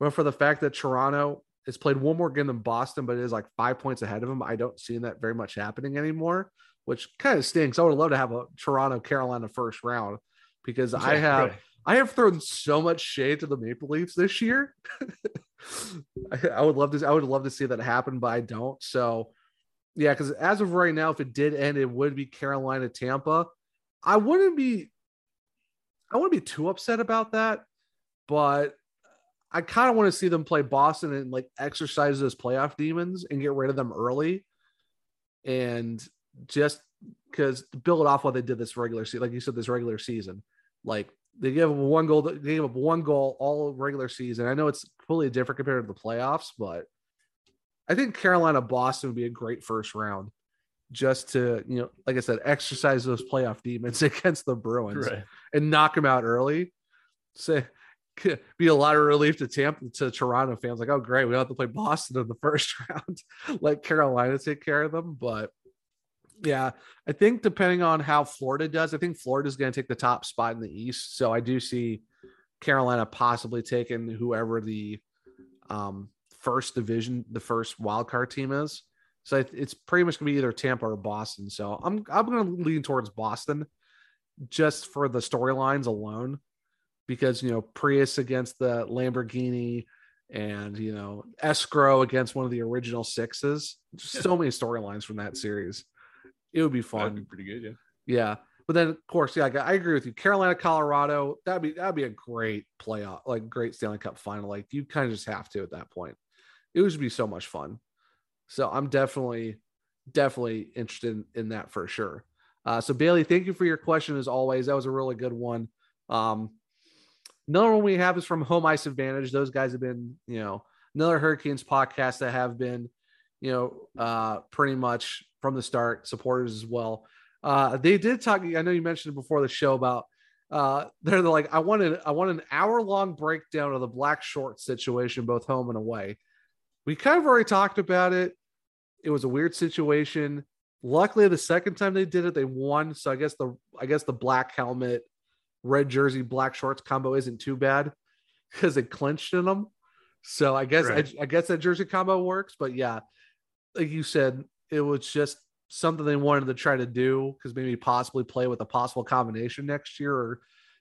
But for the fact that Toronto has played one more game than Boston, but it is like five points ahead of him, I don't see that very much happening anymore, which kind of stinks. I would love to have a Toronto Carolina first round because I have. Right I have thrown so much shade to the Maple Leafs this year. I, I, would love to. I would love to see that happen, but I don't. So, yeah, because as of right now, if it did end, it would be Carolina Tampa. I wouldn't be. I wouldn't be too upset about that, but I kind of want to see them play Boston and like exercise those playoff demons and get rid of them early, and just because build it off what they did this regular season, like you said, this regular season, like they gave up one goal. They gave up one goal all regular season. I know it's completely different compared to the playoffs, but I think Carolina Boston would be a great first round just to, you know, like I said, exercise those playoff demons against the Bruins right. and knock them out early. Say, be a lot of relief to Tampa to Toronto fans. Like, oh, great, we don't have to play Boston in the first round. Let Carolina take care of them. But yeah, I think depending on how Florida does, I think Florida is going to take the top spot in the East. So I do see Carolina possibly taking whoever the um, first division, the first wild card team is. So it's pretty much going to be either Tampa or Boston. So I'm I'm going to lean towards Boston just for the storylines alone, because you know Prius against the Lamborghini and you know escrow against one of the original sixes. Just so many storylines from that series. It would be fun. That'd be pretty good, yeah. Yeah. But then of course, yeah, I agree with you. Carolina, Colorado, that'd be that'd be a great playoff, like great Stanley Cup final. Like you kind of just have to at that point. It would be so much fun. So I'm definitely, definitely interested in, in that for sure. Uh, so Bailey, thank you for your question as always. That was a really good one. Um, another one we have is from Home Ice Advantage. Those guys have been, you know, another Hurricanes podcast that have been, you know, uh, pretty much from the start, supporters as well. Uh, they did talk. I know you mentioned before the show about uh, they're like, I wanted I want an hour long breakdown of the black short situation, both home and away. We kind of already talked about it. It was a weird situation. Luckily, the second time they did it, they won. So I guess the I guess the black helmet, red jersey, black shorts combo isn't too bad because it clinched in them. So I guess right. I, I guess that jersey combo works. But yeah, like you said, it was just something they wanted to try to do because maybe possibly play with a possible combination next year or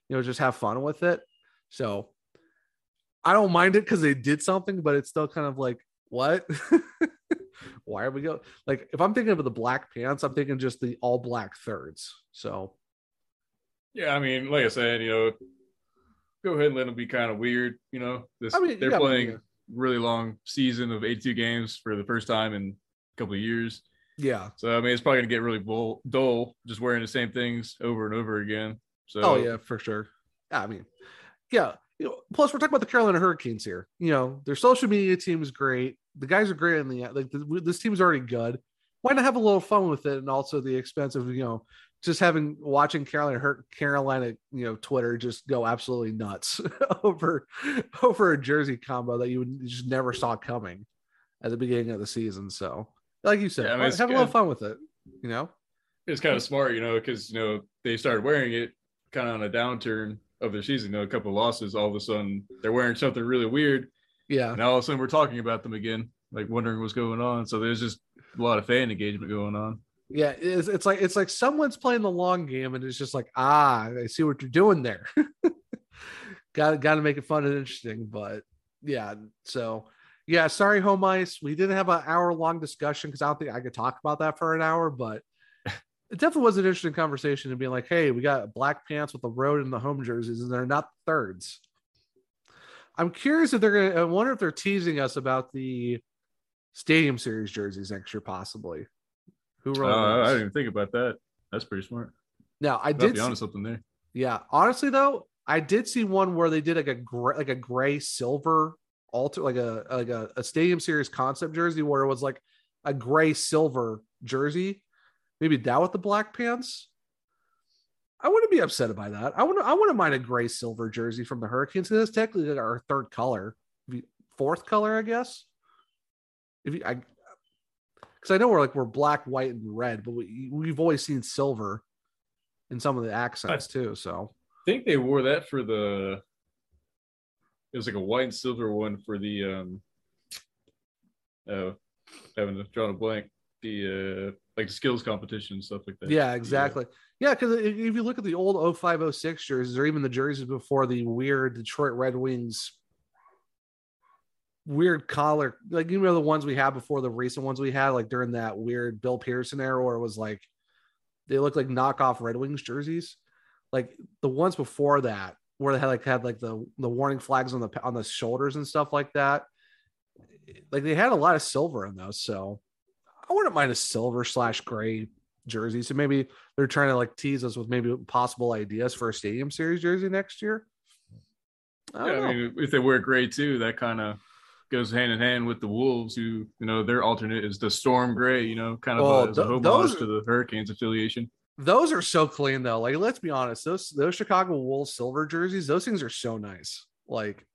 you know just have fun with it so i don't mind it because they did something but it's still kind of like what why are we going like if i'm thinking of the black pants i'm thinking just the all black thirds so yeah i mean like i said you know go ahead and let them be kind of weird you know this I mean, they're yeah, playing yeah. really long season of 82 games for the first time in a couple of years. Yeah. So I mean, it's probably gonna get really bull, dull just wearing the same things over and over again. So. Oh yeah, for sure. I mean, yeah. You know, plus, we're talking about the Carolina Hurricanes here. You know, their social media team is great. The guys are great in the like. The, this team's already good. Why not have a little fun with it? And also the expense of you know just having watching Carolina hurt Carolina, you know, Twitter just go absolutely nuts over over a jersey combo that you, would, you just never saw coming at the beginning of the season. So like you said, yeah, I mean, have a little fun with it. You know, it's kind of smart, you know, because you know they started wearing it kind of on a downturn of their season. You know, a couple of losses, all of a sudden they're wearing something really weird. Yeah. And all of a sudden we're talking about them again, like wondering what's going on. So there's just a lot of fan engagement going on. Yeah, it's, it's like it's like someone's playing the long game, and it's just like, ah, I see what you're doing there. got got to make it fun and interesting, but yeah. So yeah, sorry, home ice. We didn't have an hour long discussion because I don't think I could talk about that for an hour, but it definitely was an interesting conversation and being like, hey, we got black pants with the road and the home jerseys, and they're not thirds. I'm curious if they're gonna. I wonder if they're teasing us about the Stadium Series jerseys next year, possibly. Who Oh, really I, didn't even think about that. That's pretty smart. now I did. be see- honest something there. yeah, honestly though, I did see one where they did like a gray, like a gray silver alter, like a like a, a Stadium Series concept jersey where it was like a gray silver jersey. Maybe that with the black pants. I wouldn't be upset by that. I wouldn't. I wouldn't mind a gray silver jersey from the Hurricanes. 'cause That's technically like our third color, fourth color, I guess. If you, I, because I know we're like we're black, white, and red, but we we've always seen silver in some of the accents too. So I think they wore that for the. It was like a white and silver one for the um. Oh, having drawn a blank. The uh like skills competition and stuff like that. yeah, exactly. Yeah, because if if you look at the old 0506 jerseys, or even the jerseys before the weird Detroit Red Wings weird collar, like you know the ones we had before the recent ones we had, like during that weird Bill Pearson era, where it was like they looked like knockoff Red Wings jerseys. Like the ones before that, where they had like had like the the warning flags on the on the shoulders and stuff like that. Like they had a lot of silver in those, so I wouldn't mind a silver slash gray jersey. So maybe they're trying to like tease us with maybe possible ideas for a stadium series jersey next year. I Yeah. I mean, if they wear gray too, that kind of goes hand in hand with the Wolves, who you know their alternate is the Storm Gray. You know, kind of Well, a, a homage to the Hurricanes affiliation. those are so clean though. Like, let's be honest, those those Chicago Wolves silver jerseys, those things are so nice. Like,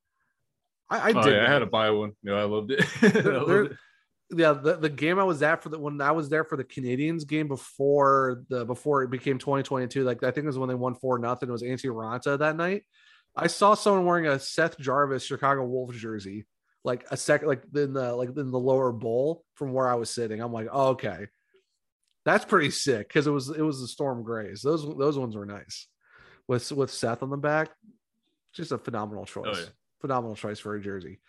I, I oh, did. yeah, I had to buy one. Yeah, I loved it. I loved it. Yeah, the, the game I was at for the when I was there for the Canadiens game before the before it became 2022, like I think it was when they won four nothing. It was Antti Raanta that night. I saw someone wearing a Seth Jarvis Chicago Wolves jersey, like a second, like in the like in the lower bowl from where I was sitting. I'm like, oh, okay, that's pretty sick because it was it was the Storm Grays. Those those ones were nice with with Seth on the back. Just a phenomenal choice. Oh, yeah. Phenomenal choice for a jersey.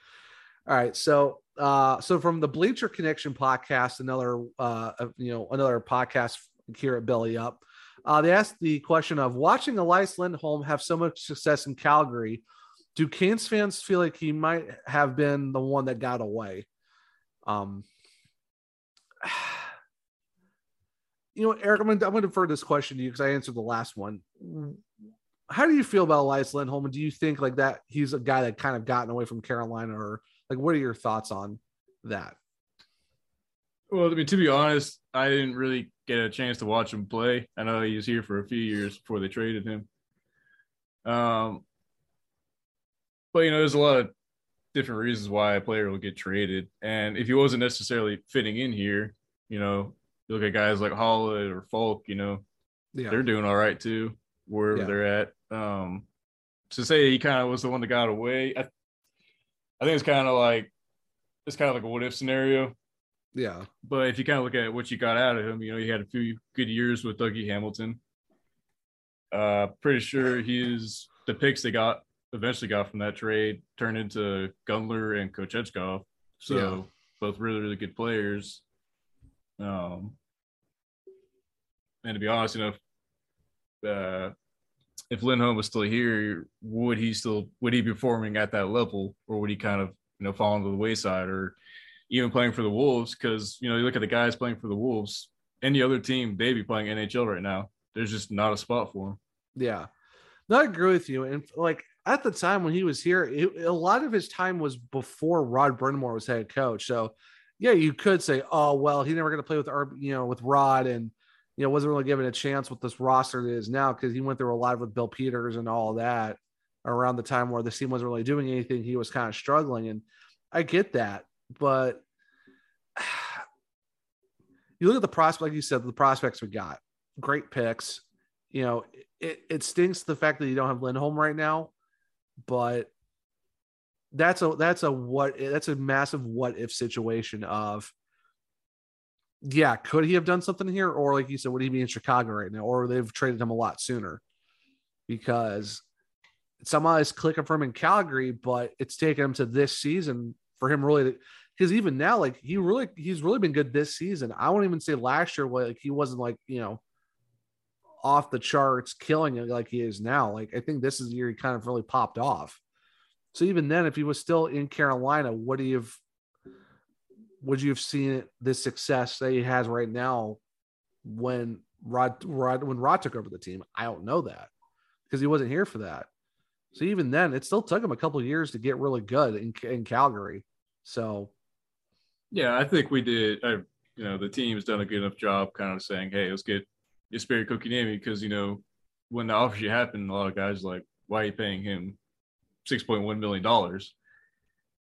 All right, so uh, so from the Bleacher Connection podcast, another uh, you know another podcast here at Belly Up, uh, they asked the question of watching Elias Lindholm have so much success in Calgary. Do Canes fans feel like he might have been the one that got away? Um, you know, Erich, I'm I'm gonna defer this question to you because I answered the last one. How do you feel about Elias Lindholm? And do you think like that he's a guy that kind of gotten away from Carolina, or like what are your thoughts on that? Well, I mean, to be honest, I didn't really get a chance to watch him play. I know he was here for a few years before they traded him. Um, but you know, there's a lot of different reasons why a player will get traded, and if he wasn't necessarily fitting in here, you know, you look at guys like Holland or Falk, you know, Yeah, they're doing all right too, wherever Yeah. they're at. Um, to say he kind of was the one that got away, I, I think it's kind of like it's kind of like a what if scenario. yeah, But if you kind of look at what you got out of him, you know, he had a few good years with Dougie Hamilton. Uh, pretty sure he's the picks they got eventually got from that trade turned into Gunler and Kochetkov. So Yeah. both really, really good players. Um, and to be honest, you know, uh, if Lindholm was still here, would he still would he be performing at that level, or would he kind of you know fall into the wayside, or even playing for the Wolves? Because you know you look at the guys playing for the Wolves, any other team they'd be playing NHL right now. There's just not a spot for him. yeah. No, I agree with you. And like at the time when he was here, it, a lot of his time was before Rod Brind'Amour was head coach. So yeah, you could say, oh well, he never going to play with you know, with Rod, and you know wasn't really given a chance with this roster that is now because he went through a lot with Bill Peters and all that around the time where the team wasn't really doing anything. He was kind of struggling, and I get that, but you look at the prospect, like you said, the prospects we got, great picks. You know, it, it stinks the fact that you don't have Lindholm right now, but that's a that's a what that's a massive what if situation of yeah, could he have done something here? Or like you said, would he be in Chicago right now? Or they've traded him a lot sooner because somehow it's clicking for him in Calgary, but it's taken him to this season for him really because even now, like he really he's really been good this season. I won't even say last year like he wasn't like, you know, off the charts, killing it like he is now. Like I think this is the year he kind of really popped off. So even then, if he was still in Carolina, would he have would you have seen this success that he has right now when Rod, Rod when Rod took over the team? I don't know that because he wasn't here for that. So even then, it still took him a couple years to get really good in, in Calgary. So yeah, I think we did. I, you know, the team has done a good enough job, kind of saying, "Hey, let's get Jesperi Kotkaniemi," because you know, when the offer happened, a lot of guys like, "Why are you paying him six point one million dollars?"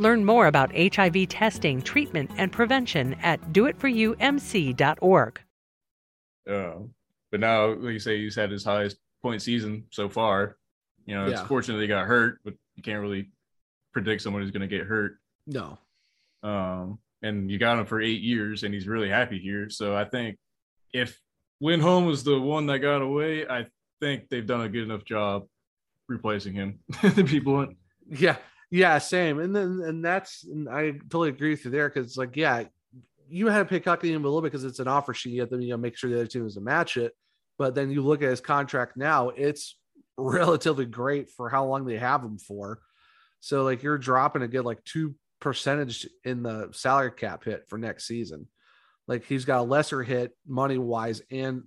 Learn more about HIV testing, treatment, and prevention at doitforyoumc.org. Uh, but now, like you say, he's had his highest point season so far. You know, it's Yeah. fortunate he got hurt, but you can't really predict someone who's going to get hurt. no, Um, and you got him for eight years, and he's really happy here. So I think if Lindholm was the one that got away, I think they've done a good enough job replacing him. the people want. Yeah, yeah, same. And then and that's and I totally agree with you there because like, yeah, you had to pick Huckney a little bit because it's an offer sheet. You have to you know make sure the other team to match it. But then you look at his contract now, it's relatively great for how long they have him for. So like you're dropping a good like two percentage in the salary cap hit for next season. Like he's got a lesser hit money wise and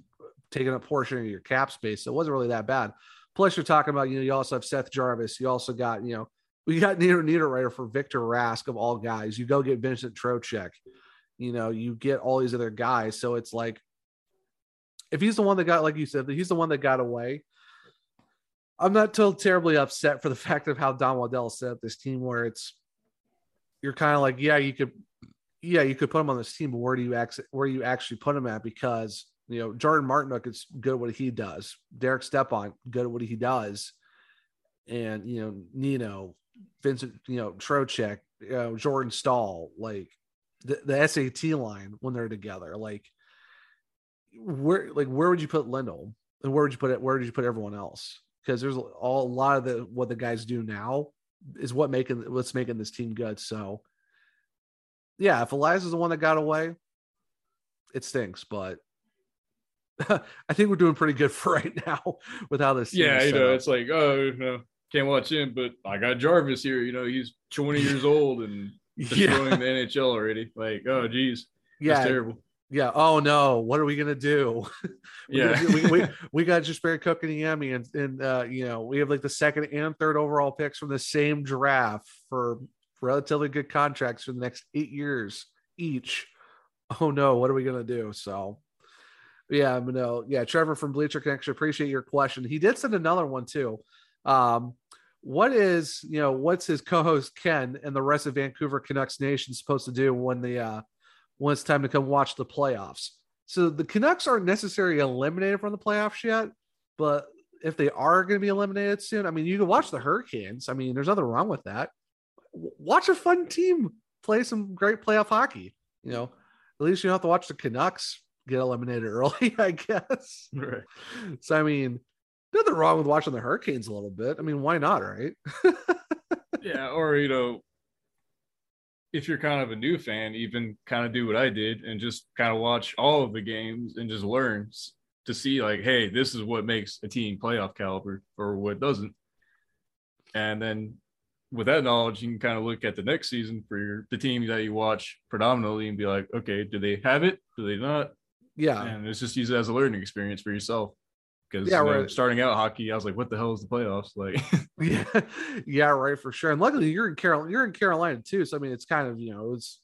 taking a portion of your cap space. So it wasn't really that bad. Plus, you're talking about, you know, you also have Seth Jarvis. You also got, you know, we got Nino Niederreiter for Victor Rask of all guys. You go get Vincent Trocheck. You know, you get all these other guys. So it's like, if he's the one that got, like you said, he's the one that got away. I'm not too terribly upset for the fact of how Don Waddell set up this team, where it's you're kind of like, yeah, you could, yeah, you could put him on this team, but where do you actually, where you actually put him at? Because you know, Jordan Martinook is good at what he does. Derek Stepan, good at what he does. And, you know, Nino, Vincent, you know, you uh, know, Jordan Staal, like the, the SAT line when they're together, like where, like, where would you put Lindell and where would you put it? Where did you put everyone else? Because there's all, a lot of the, what the guys do now is what making, what's making this team good. So yeah, if Elias is the one that got away, it stinks, but I think we're doing pretty good for right now with how this. Yeah, you know, up. it's like, oh, know, can't watch him, but I got Jarvis here. You know, he's 20 years old and destroying yeah, the NHL already. Like, oh, geez, yeah, that's terrible. yeah. Oh no, what are we gonna do? We Yeah. gotta- we, we, we got just Barry Cook and Yami, and and uh, you know we have like the second and third overall picks from the same draft for relatively good contracts for the next eight years each. Oh no, what are we gonna do? So. Yeah, no, yeah. Trevor from Bleacher Connection, appreciate your question. He did send another one too. Um, what is you know what's his co-host Ken and the rest of Vancouver Canucks Nation supposed to do when the uh when it's time to come watch the playoffs? So the Canucks aren't necessarily eliminated from the playoffs yet, but if they are going to be eliminated soon, I mean, you can watch the Hurricanes. I mean, there's nothing wrong with that. Watch a fun team play some great playoff hockey. You know, at least you don't have to watch the Canucks get eliminated early, I guess. Right. So I mean, nothing wrong with watching the Hurricanes a little bit. I mean, why not, right? Yeah, or you know, if you're kind of a new fan, even kind of do what I did and just kind of watch all of the games and just learn to see like, hey, this is what makes a team playoff caliber or what doesn't. And then with that knowledge, you can kind of look at the next season for your, the team that you watch predominantly and be like, okay, do they have it? Do they not? Yeah. And it's just use it as a learning experience for yourself. Because Yeah, you know, right. starting out hockey, I was like, what the hell is the playoffs? Like, yeah, yeah, right for sure. And luckily, you're in Carol, you're in Carolina too. So I mean, it's kind of you know, it's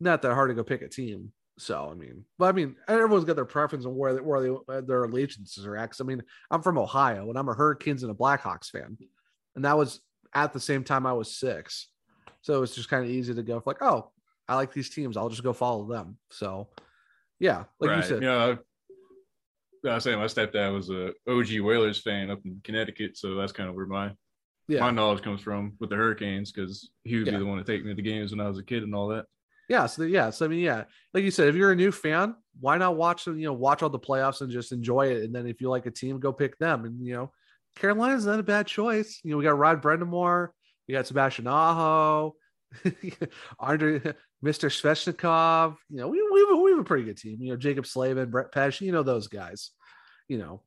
not that hard to go pick a team. So I mean, but I mean, everyone's got their preference on where they, where they, uh, their allegiances are at. 'Cause, I mean, I'm from Ohio, and I'm a Hurricanes and a Blackhawks fan, and that was at the same time I was six. So it's just kind of easy to go like, oh, I like these teams. I'll just go follow them. So yeah, like you said, know, I was saying my stepdad was a OG Whalers fan up in Connecticut, so that's kind of where my Yeah. my knowledge comes from with the Hurricanes because he would Yeah. be the one to take me to the games when I was a kid and all that. Yeah, so yeah, so I mean, yeah, like you said, if you're a new fan, why not watch them? You know, watch all the playoffs and just enjoy it. And then if you like a team, go pick them. And you know, Carolina's not a bad choice. You know, we got Rod Brind'Amour, we got Sebastian Aho, Andre, Mr. Svechnikov. You know, we we have, a, we have a pretty good team. You know, Jaccob Slavin, Brett Pesce. You know those guys. You know,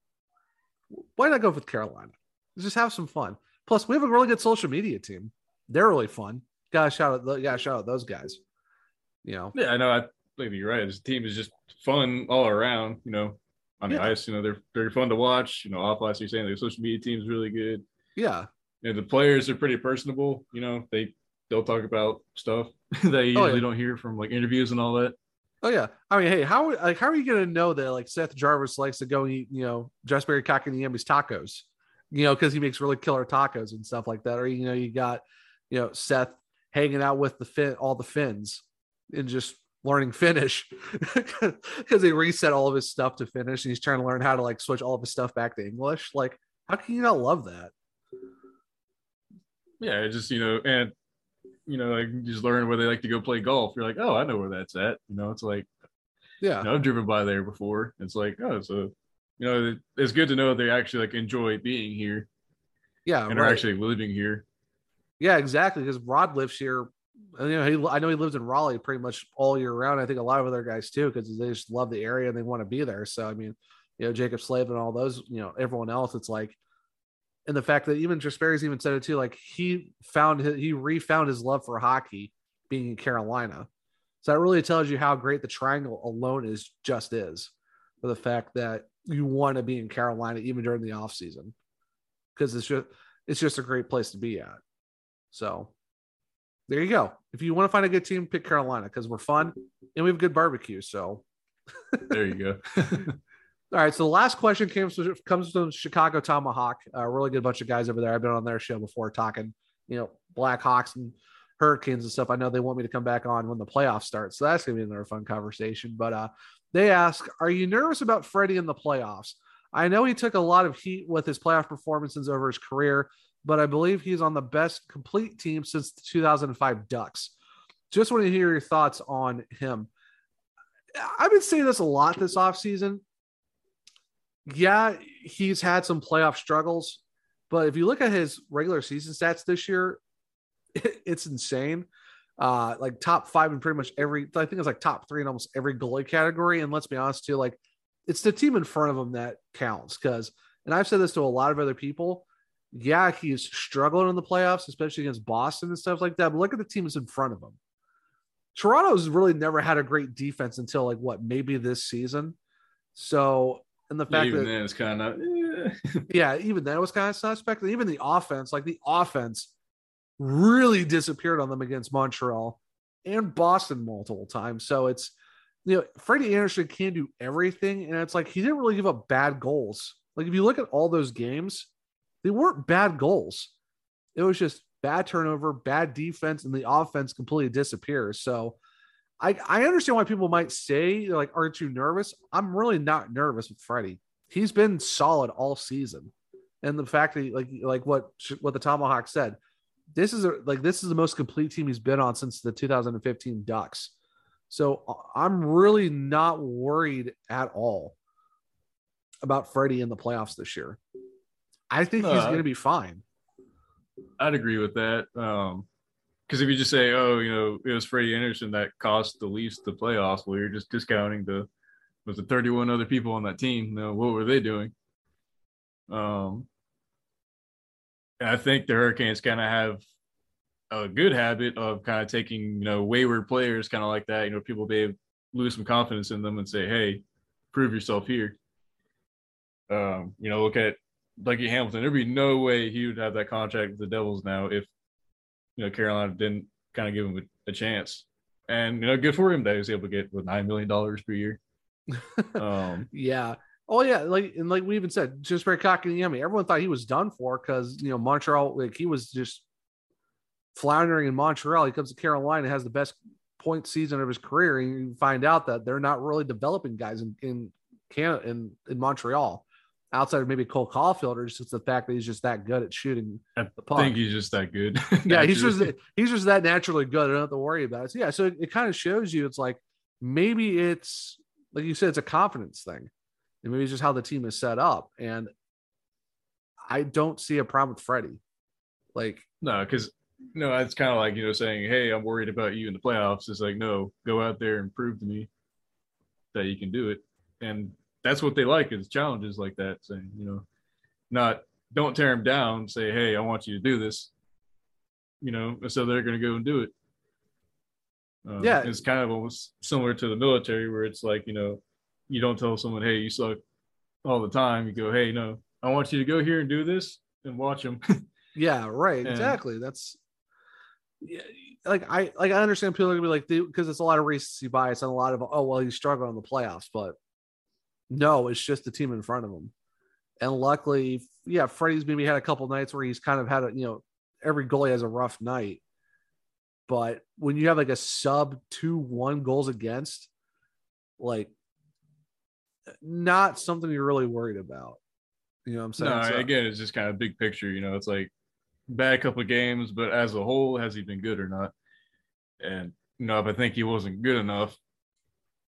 why not go with Carolina? Just have some fun. Plus, we have a really good social media team. They're really fun. Gotta shout out, gotta shout out those guys. You know, Yeah, I know. I think you're right. This team is just fun all around. You know, on the Yeah. ice, you know, they're they're fun to watch. You know, off ice, you're saying the social media team is really good. yeah, And the players are pretty personable. You know, they they'll talk about stuff that you Oh, usually yeah. don't hear from like interviews and all that. Oh yeah. I mean, hey, how like how are you gonna know that like Seth Jarvis likes to go eat, you know, Jesperi Kotkaniemi's tacos? You know, because he makes really killer tacos and stuff like that. Or you know, you got, you know, Seth hanging out with the fin all the Finns and just learning Finnish because they reset all of his stuff to Finnish and he's trying to learn how to like switch all of his stuff back to English. Like, how can you not love that? Yeah, just you know, and you know, like just learn where they like to go play golf. You're like, oh, I know where that's at. You know, it's like Yeah. you know, I've driven by there before. It's like, oh, so you know, it's good to know they actually like enjoy being here Yeah. and right. are actually living here. Yeah, exactly. Because Rod lives here. You know, he I know he lives in Raleigh pretty much all year round. I think a lot of other guys too, because they just love the area and they want to be there. So I mean, you know, Jaccob Slavin all those, you know, everyone else, it's like, and the fact that even Jesperi's even said it too, like he found his, he refound his love for hockey being in Carolina. So that really tells you how great the triangle alone is just is for the fact that you want to be in Carolina even during the off season because it's just it's just a great place to be at. So there you go. If you want to find a good team, pick Carolina because we're fun and we have good barbecue. So There you go. all right. So the last question comes from, comes from Chicago Tomahawk. A really good bunch of guys over there. I've been on their show before talking, you know, Blackhawks and Hurricanes and stuff. I know they want me to come back on when the playoffs start. So that's to be another fun conversation. But uh, they ask, Are you nervous about Freddie in the playoffs? I know he took a lot of heat with his playoff performances over his career, but I believe he's on the best complete team since the 2005 Ducks. Just want to hear your thoughts on him. I've been saying this a lot this offseason. Yeah, he's had some playoff struggles, but if you look at his regular season stats this year, it's insane. Uh, like top five in pretty much every, I think it's like top three in almost every goalie category. And let's be honest, too, like it's the team in front of him that counts. Because, and I've said this to a lot of other people, yeah, he's struggling in the playoffs, especially against Boston and stuff like that. But look at the teams in front of him. Toronto's really never had a great defense until like what maybe this season. So, and the Yeah, fact even that then, it's kind of eh. yeah, even then it was kind of suspect. Even the offense, like the offense really disappeared on them against Montreal and Boston multiple times. So it's, you know, Freddie Andersen can do everything. And it's like he didn't really give up bad goals. Like if you look at all those games, they weren't bad goals. It was just bad turnover, bad defense, and the offense completely disappears. So I, I understand why people might say, like, aren't you nervous? I'm really not nervous with Freddie. He's been solid all season. And the fact that like like what what the Tomahawk said, this is a like this is the most complete team he's been on since the 2015 Ducks. So uh, I'm really not worried at all about Freddie in the playoffs this year. I think he's going to be fine. I'd agree with that. Um, because if you just say, "Oh, you know, it was Freddie Andersen that cost the Leafs the playoffs," well, you're just discounting the was the 31 other people on that team. Know, what were they doing? Um, I think the Hurricanes kind of have a good habit of kind of taking you know wayward players, kind of like that. You know, people may lose some confidence in them and say, "Hey, prove yourself here." Um, you know, look at Dougie Hamilton. There'd be no way he would have that contract with the Devils now if you know Carolina didn't kind of give him a, a chance. And you know, good for him that he was able to get with nine million dollars per year. Um, yeah. Oh yeah, like and like we even said, just very cocky and Kotkaniemi, everyone thought he was done for because you know Montreal, like he was just floundering in Montreal. He comes to Carolina, has the best point season of his career, and you find out that they're not really developing guys in in Canada in, in Montreal outside of maybe Cole Caufield, or just the fact that he's just that good at shooting I the puck. I think he's just that good. yeah, he's just he's just that naturally good. I don't have to worry about it. So yeah, so it, it kind of shows you it's like maybe it's like you said, it's a confidence thing. And maybe it's just how the team is set up. And I don't see a problem with Freddie. Like, no, because no, it's kind of like you know saying, "Hey, I'm worried about you in the playoffs." It's like, no, go out there and prove to me that you can do it, and that's what they like is challenges like that. Saying, you know, not don't tear them down. Say, "Hey, I want you to do this," you know, so they're going to go and do it. Um, Yeah. it's kind of almost similar to the military where it's like you know, you don't tell someone, "Hey, you suck," all the time. You go, "Hey, no, I want you to go here and do this and watch them." yeah, right. And- Exactly. That's yeah, like I like I understand people are gonna be like because it's a lot of recency bias and a lot of oh well he's struggling in the playoffs, but no, it's just the team in front of him. And luckily, yeah, Freddie's maybe had a couple nights where he's kind of had a you know every goalie has a rough night, but when you have like a sub two one goals against, like not something you're really worried about. You know what I'm saying? No, So- again, it's just kind of big picture. You know, it's like bad couple of games, but as a whole, has he been good or not? And you know, if I think he wasn't good enough,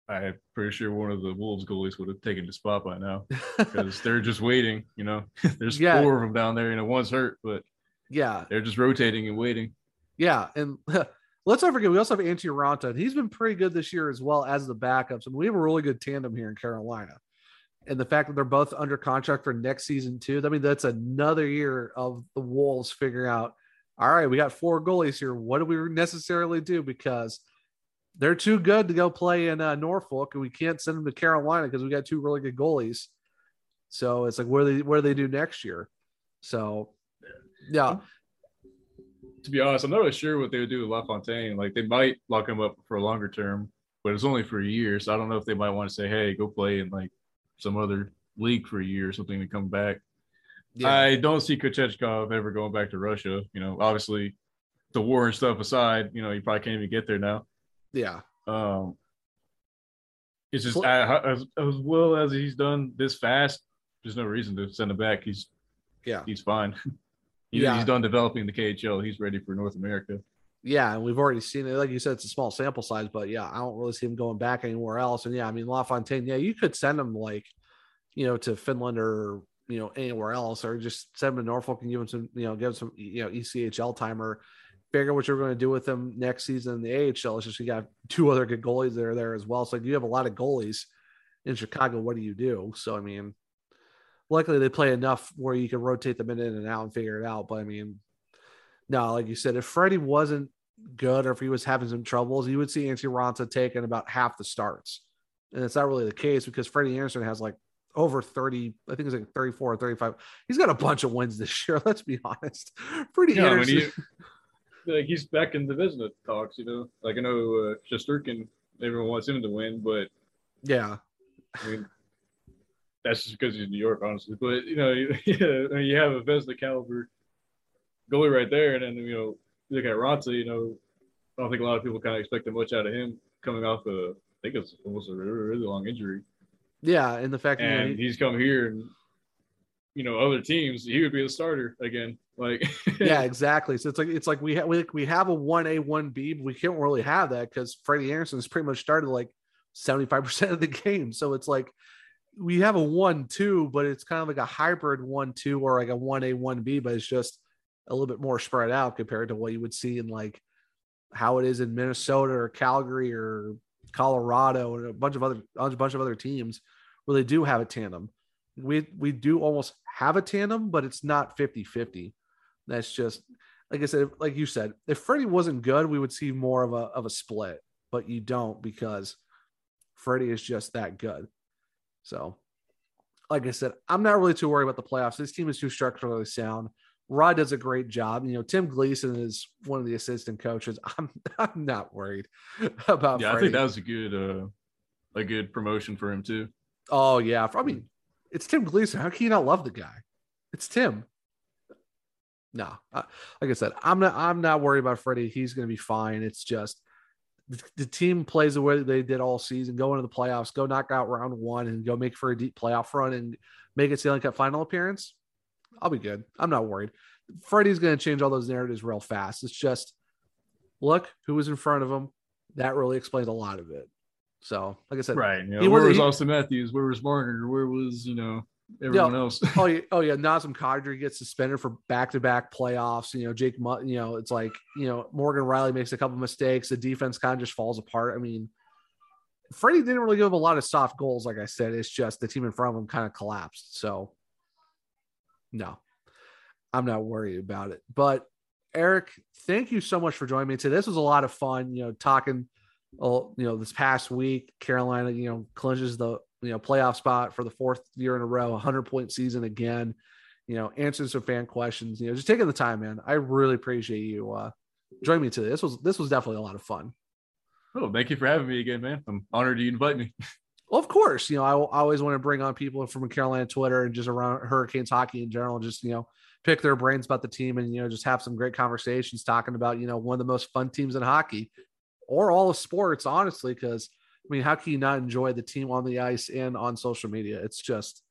I'm pretty sure one of the Wolves goalies would have taken the spot by now because they're just waiting. You know, there's Yeah. four of them down there, and one's hurt, but yeah, they're just rotating and waiting. Yeah, and let's not forget we also have Antti Raanta, and he's been pretty good this year as well as the backups. And we have a really good tandem here in Carolina. And the fact that they're both under contract for next season too, I mean, that's another year of the Wolves figuring out, all right, we got four goalies here. What do we necessarily do? Because they're too good to go play in uh, Norfolk, and we can't send them to Carolina because we got two really good goalies. So it's like, where do they do they do next year? So, yeah, To be honest, I'm not really sure what they would do with LaFontaine. Like they might lock him up for a longer term, but it's only for a year. So I don't know if they might want to say, "Hey, go play in like some other league for a year or something to come back." I don't see Kochetkov ever going back to Russia. You know, obviously, the war and stuff aside, you know, he probably can't even get there now. Yeah. Um, it's just I, as, as well as he's done this fast. There's no reason to send him back. He's Yeah. he's fine. He- Yeah. he's done developing the KHL. He's ready for North America. Yeah, and we've already seen it. Like you said, it's a small sample size, but yeah, I don't really see him going back anywhere else. And yeah, I mean LaFontaine, yeah, you could send him like, you know, to Finland or you know anywhere else, or just send him to Norfolk and give him some, you know, give him some, you know, ECHL time or figure what you're going to do with him next season in the AHL. It's just you got two other good goalies that are there as well. So you have a lot of goalies in Chicago. What do you do? So I mean, luckily they play enough where you can rotate them in and out and figure it out. But I mean, no, like you said, if Freddie wasn't good or if he was having some troubles, you would see Antti Raanta taking about half the starts. And it's not really the case because Freddie Andersen has like over 30, I think it's like 34 or 35. He's got a bunch of wins this year. Let's be honest. Pretty Yeah, when Andersen. Like he's back in the Vezina talks. You know, like I know uh, Shesterkin, everyone wants him to win, but yeah. I mean, that's just because he's New York, honestly. But you know, you, yeah, I mean, you have a Vezina caliber goalie right there, and then you know, you look at Raanta. You know, I don't think a lot of people kind of expected much out of him coming off a, I think it's almost a really, really long injury, Yeah. And the fact that and he- he's come here and. You know, other teams, he would be the starter again. Like, yeah, exactly. So it's like it's like we have we, we have a one A one B, but we can't really have that because Freddie Andersen's pretty much started like seventy five percent of the game. So it's like we have a one two, but it's kind of like a hybrid one two or like a one A one B, but it's just a little bit more spread out compared to what you would see in like how it is in Minnesota or Calgary or Colorado and a bunch of other a bunch of other teams where they do have a tandem. We we do almost have a tandem, but it's not 50-50. That's just like I said, like you said, if Freddie wasn't good, we would see more of a of a split, but you don't because Freddie is just that good. So like I said, I'm not really too worried about the playoffs. This team is too structurally sound. Rod does a great job. You know, Tim Gleason is one of the assistant coaches. I'm I'm not worried about. Yeah, I think that was a good uh a good promotion for him too. Oh yeah, I mean, it's Tim Gleason. How can you not love the guy? It's Tim. No, uh, like I said, I'm not. I'm not worried about Freddie. He's going to be fine. It's just the, the team plays the way they did all season. Go into the playoffs. Go knock out round one and go make for a deep playoff run and make it Stanley Cup final appearance. I'll be good. I'm not worried. Freddie's going to change all those narratives real fast. It's just look who was in front of him. That really explains a lot of it. So, like I said, Right. You know, where was he- Auston Matthews? Where was Marner? Where was, you know, everyone Yeah. else? oh yeah, oh yeah. Nazem Kadri gets suspended for back-to-back playoffs. You know, Jake, you know, it's like you know Morgan Rielly makes a couple mistakes. The defense kind of just falls apart. I mean, Freddie didn't really give up a lot of soft goals. Like I said, it's just the team in front of him kind of collapsed. So, no, I'm not worried about it. But Erich, thank you so much for joining me today. This was a lot of fun. You know, talking. Oh, you know, this past week, Carolina, you know, clinches the you know playoff spot for the fourth year in a row, 100 point season again. You know, answering some fan questions. You know, just taking the time, man. I really appreciate you uh joining me today. This was this was definitely a lot of fun. Oh, thank you for having me again, man. I'm honored you invite me. Well, of course, you know, I, I always want to bring on people from Carolina Twitter and just around Hurricanes hockey in general, just, you know, pick their brains about the team and, you know, just have some great conversations talking about, you know, one of the most fun teams in hockey or all of sports, honestly, because I mean, how can you not enjoy the team on the ice and on social media? It's just,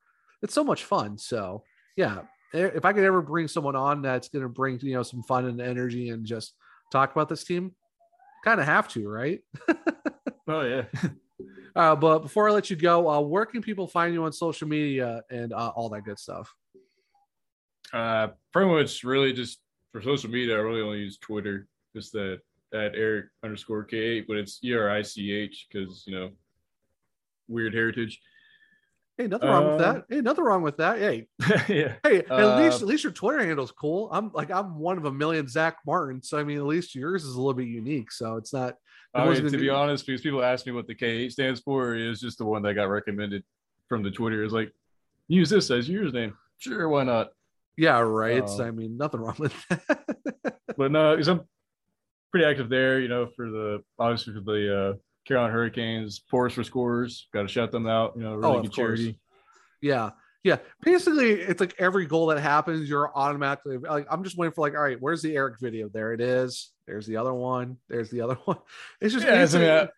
it's so much fun. So, yeah, if I could ever bring someone on that's going to bring, you know, some fun and energy and just talk about this team, kind of have to, right? Oh yeah. Uh, but before I let you go, uh, where can people find you on social media and uh, all that good stuff? Uh, pretty much really just for social media, I really only use Twitter. Just that that Erich underscore K8, but it's E R I C H because you know weird heritage. Hey, nothing wrong with Uh, that. Hey, nothing wrong with that. Hey, yeah. hey, at Uh, least at least your Twitter handle's cool. I'm like I'm one of a million Zach Martin, so I mean at least yours is a little bit unique. So it's not. I mean, to be honest, because people ask me what the K8 stands for, is just the one that got recommended from the Twitter. It's like use this as your username. Sure, why not? Yeah, right. Uh, I mean, nothing wrong with that. but no, because I'm pretty active there. You know, for the obviously for the uh, Carolina Hurricanes, Force for Scores. Got to shout them out. You know, really Oh, good course. charity. Yeah. Yeah. Basically, it's like every goal that happens, you're automatically like, I'm just waiting for like, all right, where's the Erich video? There it is. There's the other one. There's the other one. It's just, Yeah, it's, I mean, I-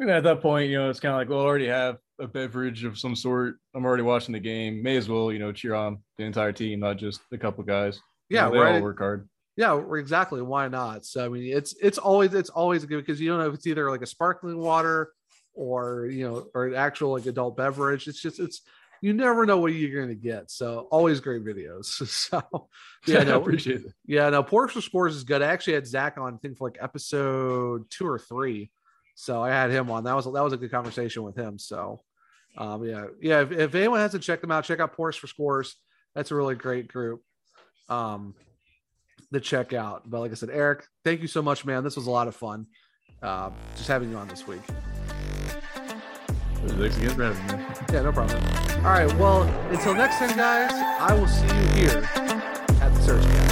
I mean, at that point, you know, it's kind of like, well, I already have a beverage of some sort. I'm already watching the game. May as well, you know, cheer on the entire team, not just a couple guys. You Yeah, know, they right. all work hard. Yeah, exactly. Why not? So I mean, it's it's always it's always good because you don't know if it's either like a sparkling water or you know or an actual like adult beverage. It's just it's you never know what you're going to get. So always great videos. So yeah, I appreciate it. Yeah, no, Porks for Scores is good. I actually had Zach on, I think for like episode two or three. So I had him on. That was that was a good conversation with him. So um, yeah, yeah. If, if anyone hasn't checked them out, check out Porks for Scores. That's a really great group. Um, to check out. But like I said, Erich, thank you so much, man. This was a lot of fun. Uh, just having you on this week. Thanks again for having me. Yeah, no problem. All right. Well, until next time, guys, I will see you here at the SurgeCast. Thank